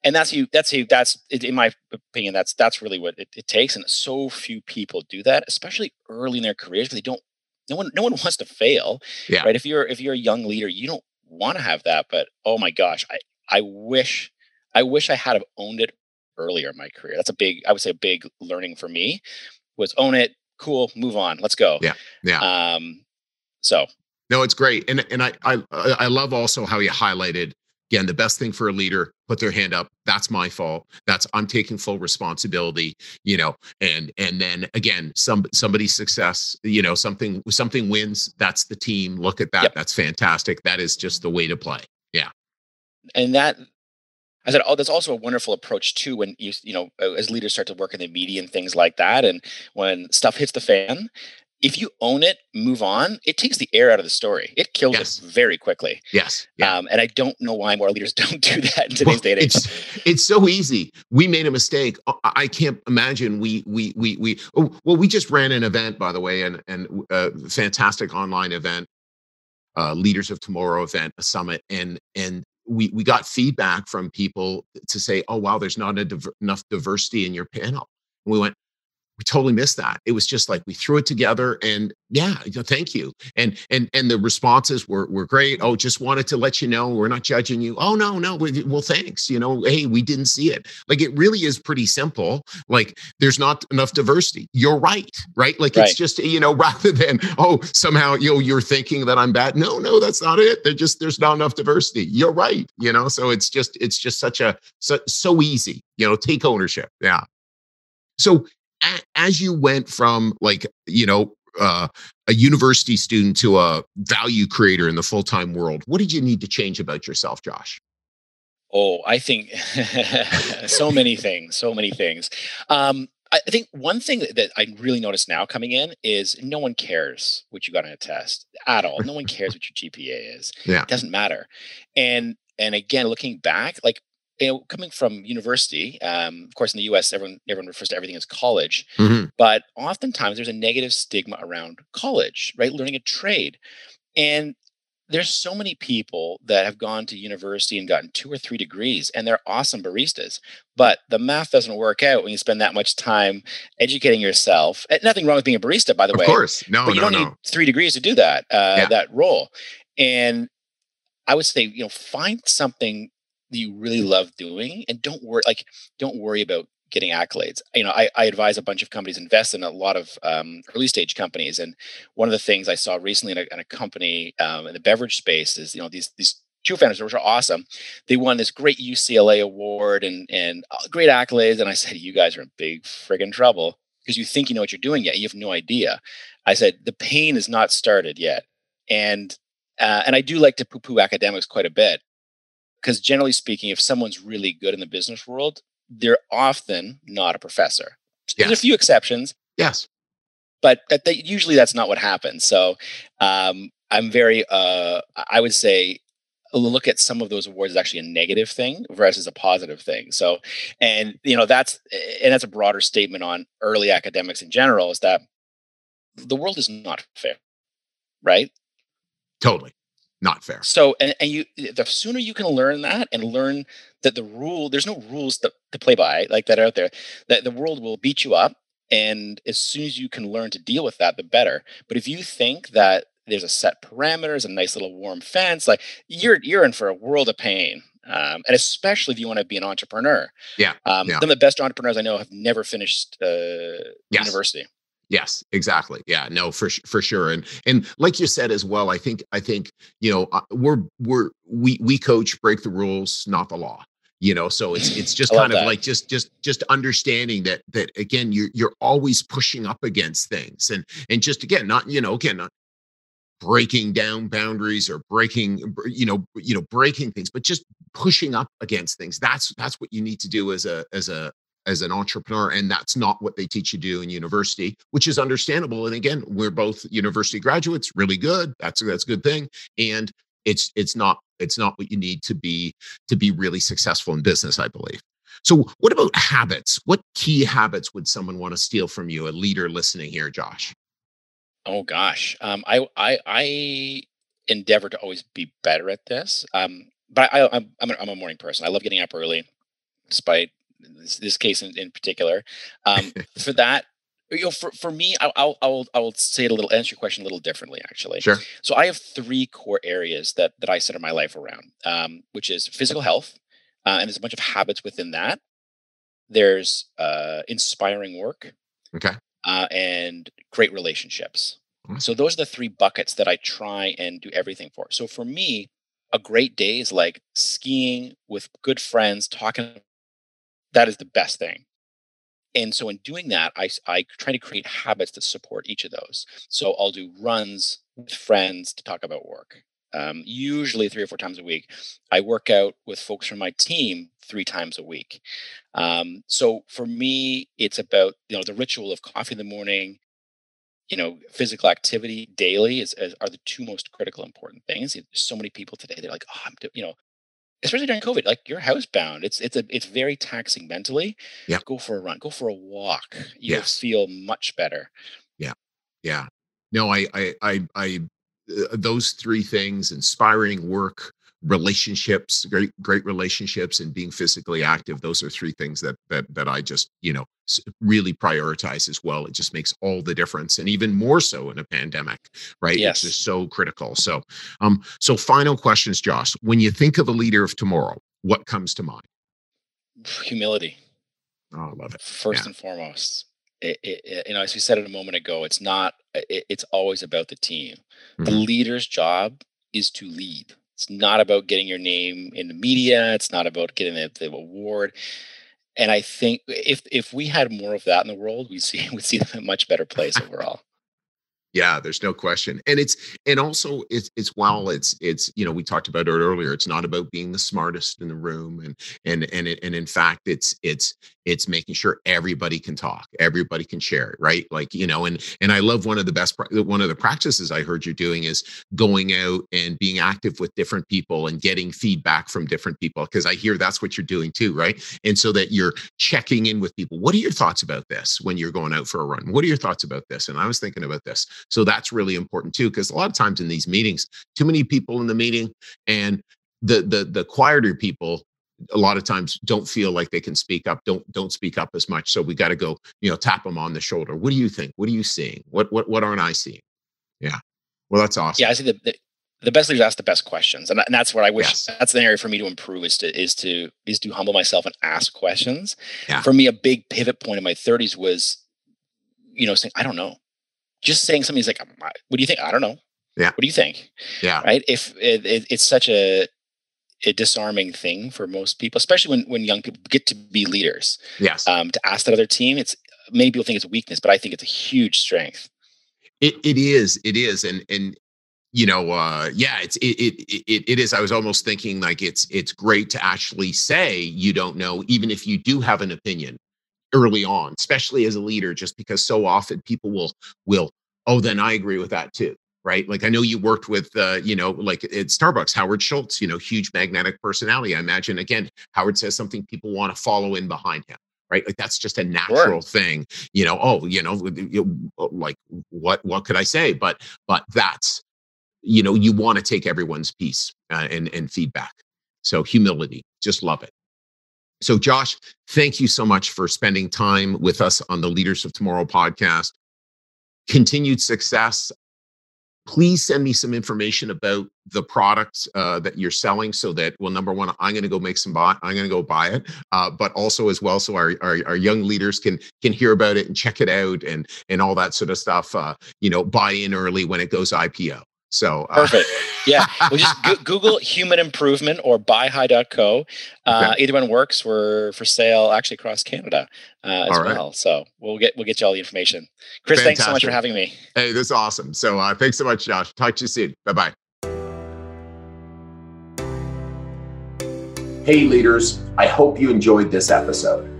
And that's you. That's you. That's in my opinion. That's that's really what it, it takes. And so few people do that, especially early in their careers, they don't no one no one wants to fail yeah. right? If you're if you're a young leader you don't want to have that but oh my gosh i i wish i wish i had owned it earlier in my career. That's a big i would say a big learning for me was own it cool move on let's go. Yeah yeah. Um so. No it's great and and i i i love also how you highlighted again the best thing for a leader put their hand up that's my fault that's i'm taking full responsibility you know and and then again some somebody's success you know something something wins that's the team look at that yep. that's fantastic that is just the way to play yeah and that I said, oh, that's also a wonderful approach too. When you, you know, as leaders start to work in the media and things like that, and when stuff hits the fan, if you own it, move on, it takes the air out of the story. It kills yes. it very quickly. Yes. Yeah. Um, and I don't know why more leaders don't do that in today's well, day and age. It's, it's so easy. We made a mistake. Uh, I can't imagine we we we we oh, well we just ran an event by the way and and a uh, fantastic online event, uh, Leaders of Tomorrow event, a summit, and and we we got feedback from people to say, oh wow, there's not div- enough diversity in your panel. And we went, we totally missed that. It was just like we threw it together and yeah, you know, thank you. And and and the responses were were great. Oh, just wanted to let you know we're not judging you. Oh no, no, well thanks. You know, hey, we didn't see it. Like it really is pretty simple. Like there's not enough diversity. You're right, right? Like right. it's just you know rather than oh somehow you know you're thinking that I'm bad. No, no, that's not it. They're just there's not enough diversity. You're right. You know, so it's just it's just such a so, so easy. You know, take ownership. Yeah. So as you went from like you know uh, a university student to a value creator in the full-time world what did you need to change about yourself josh oh i think so many things so many things um, I think one thing that I really notice now coming in is no one cares what you got on a test at all. No one cares what your GPA is. Yeah. It doesn't matter. And and again, looking back, like you know, coming from university, um, of course, in the U.S., everyone everyone refers to everything as college, mm-hmm. but oftentimes there's a negative stigma around college, right? Learning a trade, and there's so many people that have gone to university and gotten two or three degrees, and they're awesome baristas, but the math doesn't work out when you spend that much time educating yourself. And nothing wrong with being a barista, by the of way. Of course, no, but you no, don't no. need three degrees to do that uh, yeah. that role, and I would say, you know, find something you really love doing and don't worry like don't worry about getting accolades. You know i, I advise a bunch of companies invest in a lot of um, early stage companies and one of the things i saw recently in a, in a company um, in the beverage space is you know these these two founders which are awesome they won this great ucla award and and uh, great accolades and i said you guys are in big friggin' trouble because you think you know what you're doing yet you have no idea. I said the pain is not started yet and uh, and i do like to poo poo academics quite a bit because generally speaking, if someone's really good in the business world, they're often not a professor. Yes. There's a few exceptions. Yes. But that they, usually that's not what happens. So um, I'm very, uh, I would say, look at some of those awards as actually a negative thing versus a positive thing. So, and you know that's and that's a broader statement on early academics in general is that the world is not fair, right? Totally not fair. So, and, and you, the sooner you can learn that and learn that the rule, there's no rules to, to play by like that out there, that the world will beat you up. And as soon as you can learn to deal with that, the better. But if you think that there's a set parameters, a nice little warm fence, like you're you're in for a world of pain. Um, and especially if you want to be an entrepreneur. Yeah, um, yeah. Some of the best entrepreneurs I know have never finished uh, yes. university. Yes, exactly. Yeah, no, for for sure. And and like you said as well, I think I think you know uh, we're we're we we coach break the rules, not the law. You know, so it's it's just kind of that. like just just just understanding that that again you're you're always pushing up against things and and just again not you know again not breaking down boundaries or breaking you know you know breaking things but just pushing up against things that's that's what you need to do as a as a as an entrepreneur and that's not what they teach you to do in university which is understandable and again we're both university graduates really good that's that's a good thing and it's it's not it's not what you need to be to be really successful in business i believe so what about habits what key habits would someone want to steal from you a leader listening here josh oh gosh um, i i i endeavor to always be better at this um, but I, I'm, I'm I'm a morning person. I love getting up early, despite this, this case in, in particular. Um, for that, you know, for, for me, I'll, I'll, I'll, I'll say it a little, answer your question a little differently, actually. Sure. So I have three core areas that, that I center my life around, um, which is physical health. Uh, and there's a bunch of habits within that. There's uh, inspiring work. Okay. Uh, and great relationships. Mm-hmm. So those are the three buckets that I try and do everything for. So for me, a great day is like skiing with good friends, talking that is the best thing. And so in doing that, I, I try to create habits that support each of those. So I'll do runs with friends to talk about work. Um, usually three or four times a week. I work out with folks from my team three times a week. Um, so for me, it's about you know the ritual of coffee in the morning, you know, physical activity daily is, is, are the two most critical important things. So many people today they're like, oh, I'm you know, especially during COVID, like you're housebound. It's it's a it's very taxing mentally. Yeah. Go for a run. Go for a walk. You'll yes. feel much better. Yeah. Yeah. No, I I I I uh, those three things: inspiring work, relationships great great relationships and being physically active those are three things that that that i just you know really prioritize as well. It just makes all the difference and even more so in a pandemic right? Yes. it's just so critical. So um so final questions josh. When you think of a leader of tomorrow what comes to mind? Humility. Oh i love it. First yeah. and foremost it, it, it, you know as we said it a moment ago it's not it's always about the team. Mm-hmm. the leader's job is to lead it's not about getting your name in the media. It's not about getting the, the award. And I think if if we had more of that in the world, we see we see a much better place overall. Yeah, there's no question. And it's and also it's it's while it's it's you know we talked about it earlier. It's not about being the smartest in the room, and and and it, and in fact, it's it's it's making sure everybody can talk, everybody can share it, right? Like you know, and and I love one of the best uh, one of the practices I heard you doing is going out and being active with different people and getting feedback from different people because I hear that's what you're doing too, right? And so that you're checking in with people. What are your thoughts about this when you're going out for a run? What are your thoughts about this? And I was thinking about this so that's really important too, because a lot of times in these meetings, too many people in the meeting, and the the the quieter people a lot of times don't feel like they can speak up don't don't speak up as much so we got to go you know tap them on the shoulder what do you think what are you seeing what what what aren't i seeing yeah well that's awesome yeah i see the, the the best leaders ask the best questions, and, and that's what I wish. Yes. That's an area for me to improve is to is to is to humble myself and ask questions. Yeah. For me, a big pivot point in my 30s was, you know, saying I don't know, just saying something is like, what do you think? I don't know. Yeah. What do you think? Yeah. Right. If it, it, it's such a a disarming thing for most people, especially when when young people get to be leaders. Yes. Um, to ask that other team, it's many people think it's a weakness, but I think it's a huge strength. It it is it is and and you know uh yeah it's it, it it it is i was almost thinking like it's it's great to actually say you don't know even if you do have an opinion early on especially as a leader just because so often people will will oh then i agree with that too right? Like i know you worked with uh you know like at starbucks howard schultz you know huge magnetic personality. I imagine again howard says something people want to follow in behind him right? Like that's just a natural thing you know? Oh you know like what what could i say? But but that's you know you want to take everyone's piece uh, and and feedback. So humility just love it. So josh thank you so much for spending time with us on the leaders of tomorrow podcast. Continued success please send me some information about the products uh, that you're selling so that well number one i'm going to go make some buy i'm going to go buy it uh, but also as well so our, our, our young leaders can can hear about it and check it out and and all that sort of stuff uh, you know buy in early when it goes ipo so uh, Perfect. Yeah. Well, just go- Google human improvement or buyhigh.co. Uh, Okay. Either one works. We're for sale actually across Canada uh, as All right. well. So we'll get we'll get you all the information. Chris, thanks so much for having me. hey this is awesome so uh, thanks so much josh talk to you soon bye-bye Hey, leaders, I hope you enjoyed this episode.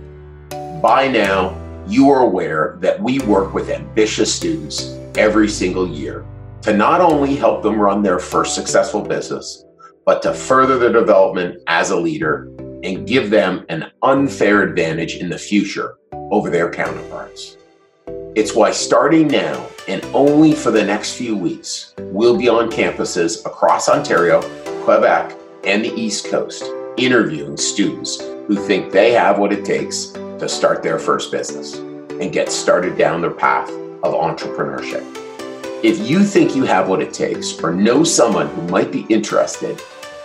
By now, you are aware that we work with ambitious students every single year to not only help them run their first successful business, but to further their development as a leader and give them an unfair advantage in the future over their counterparts. It's why starting now and only for the next few weeks, we'll be on campuses across Ontario, Quebec, and the East Coast interviewing students who think they have what it takes to start their first business and get started down their path of entrepreneurship. If you think you have what it takes or know someone who might be interested,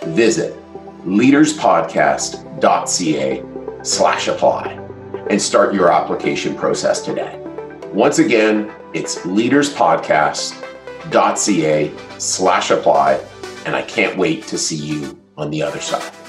visit leaderspodcast.ca slash apply and start your application process today. Once again, it's leaderspodcast.ca slash apply, and I can't wait to see you on the other side.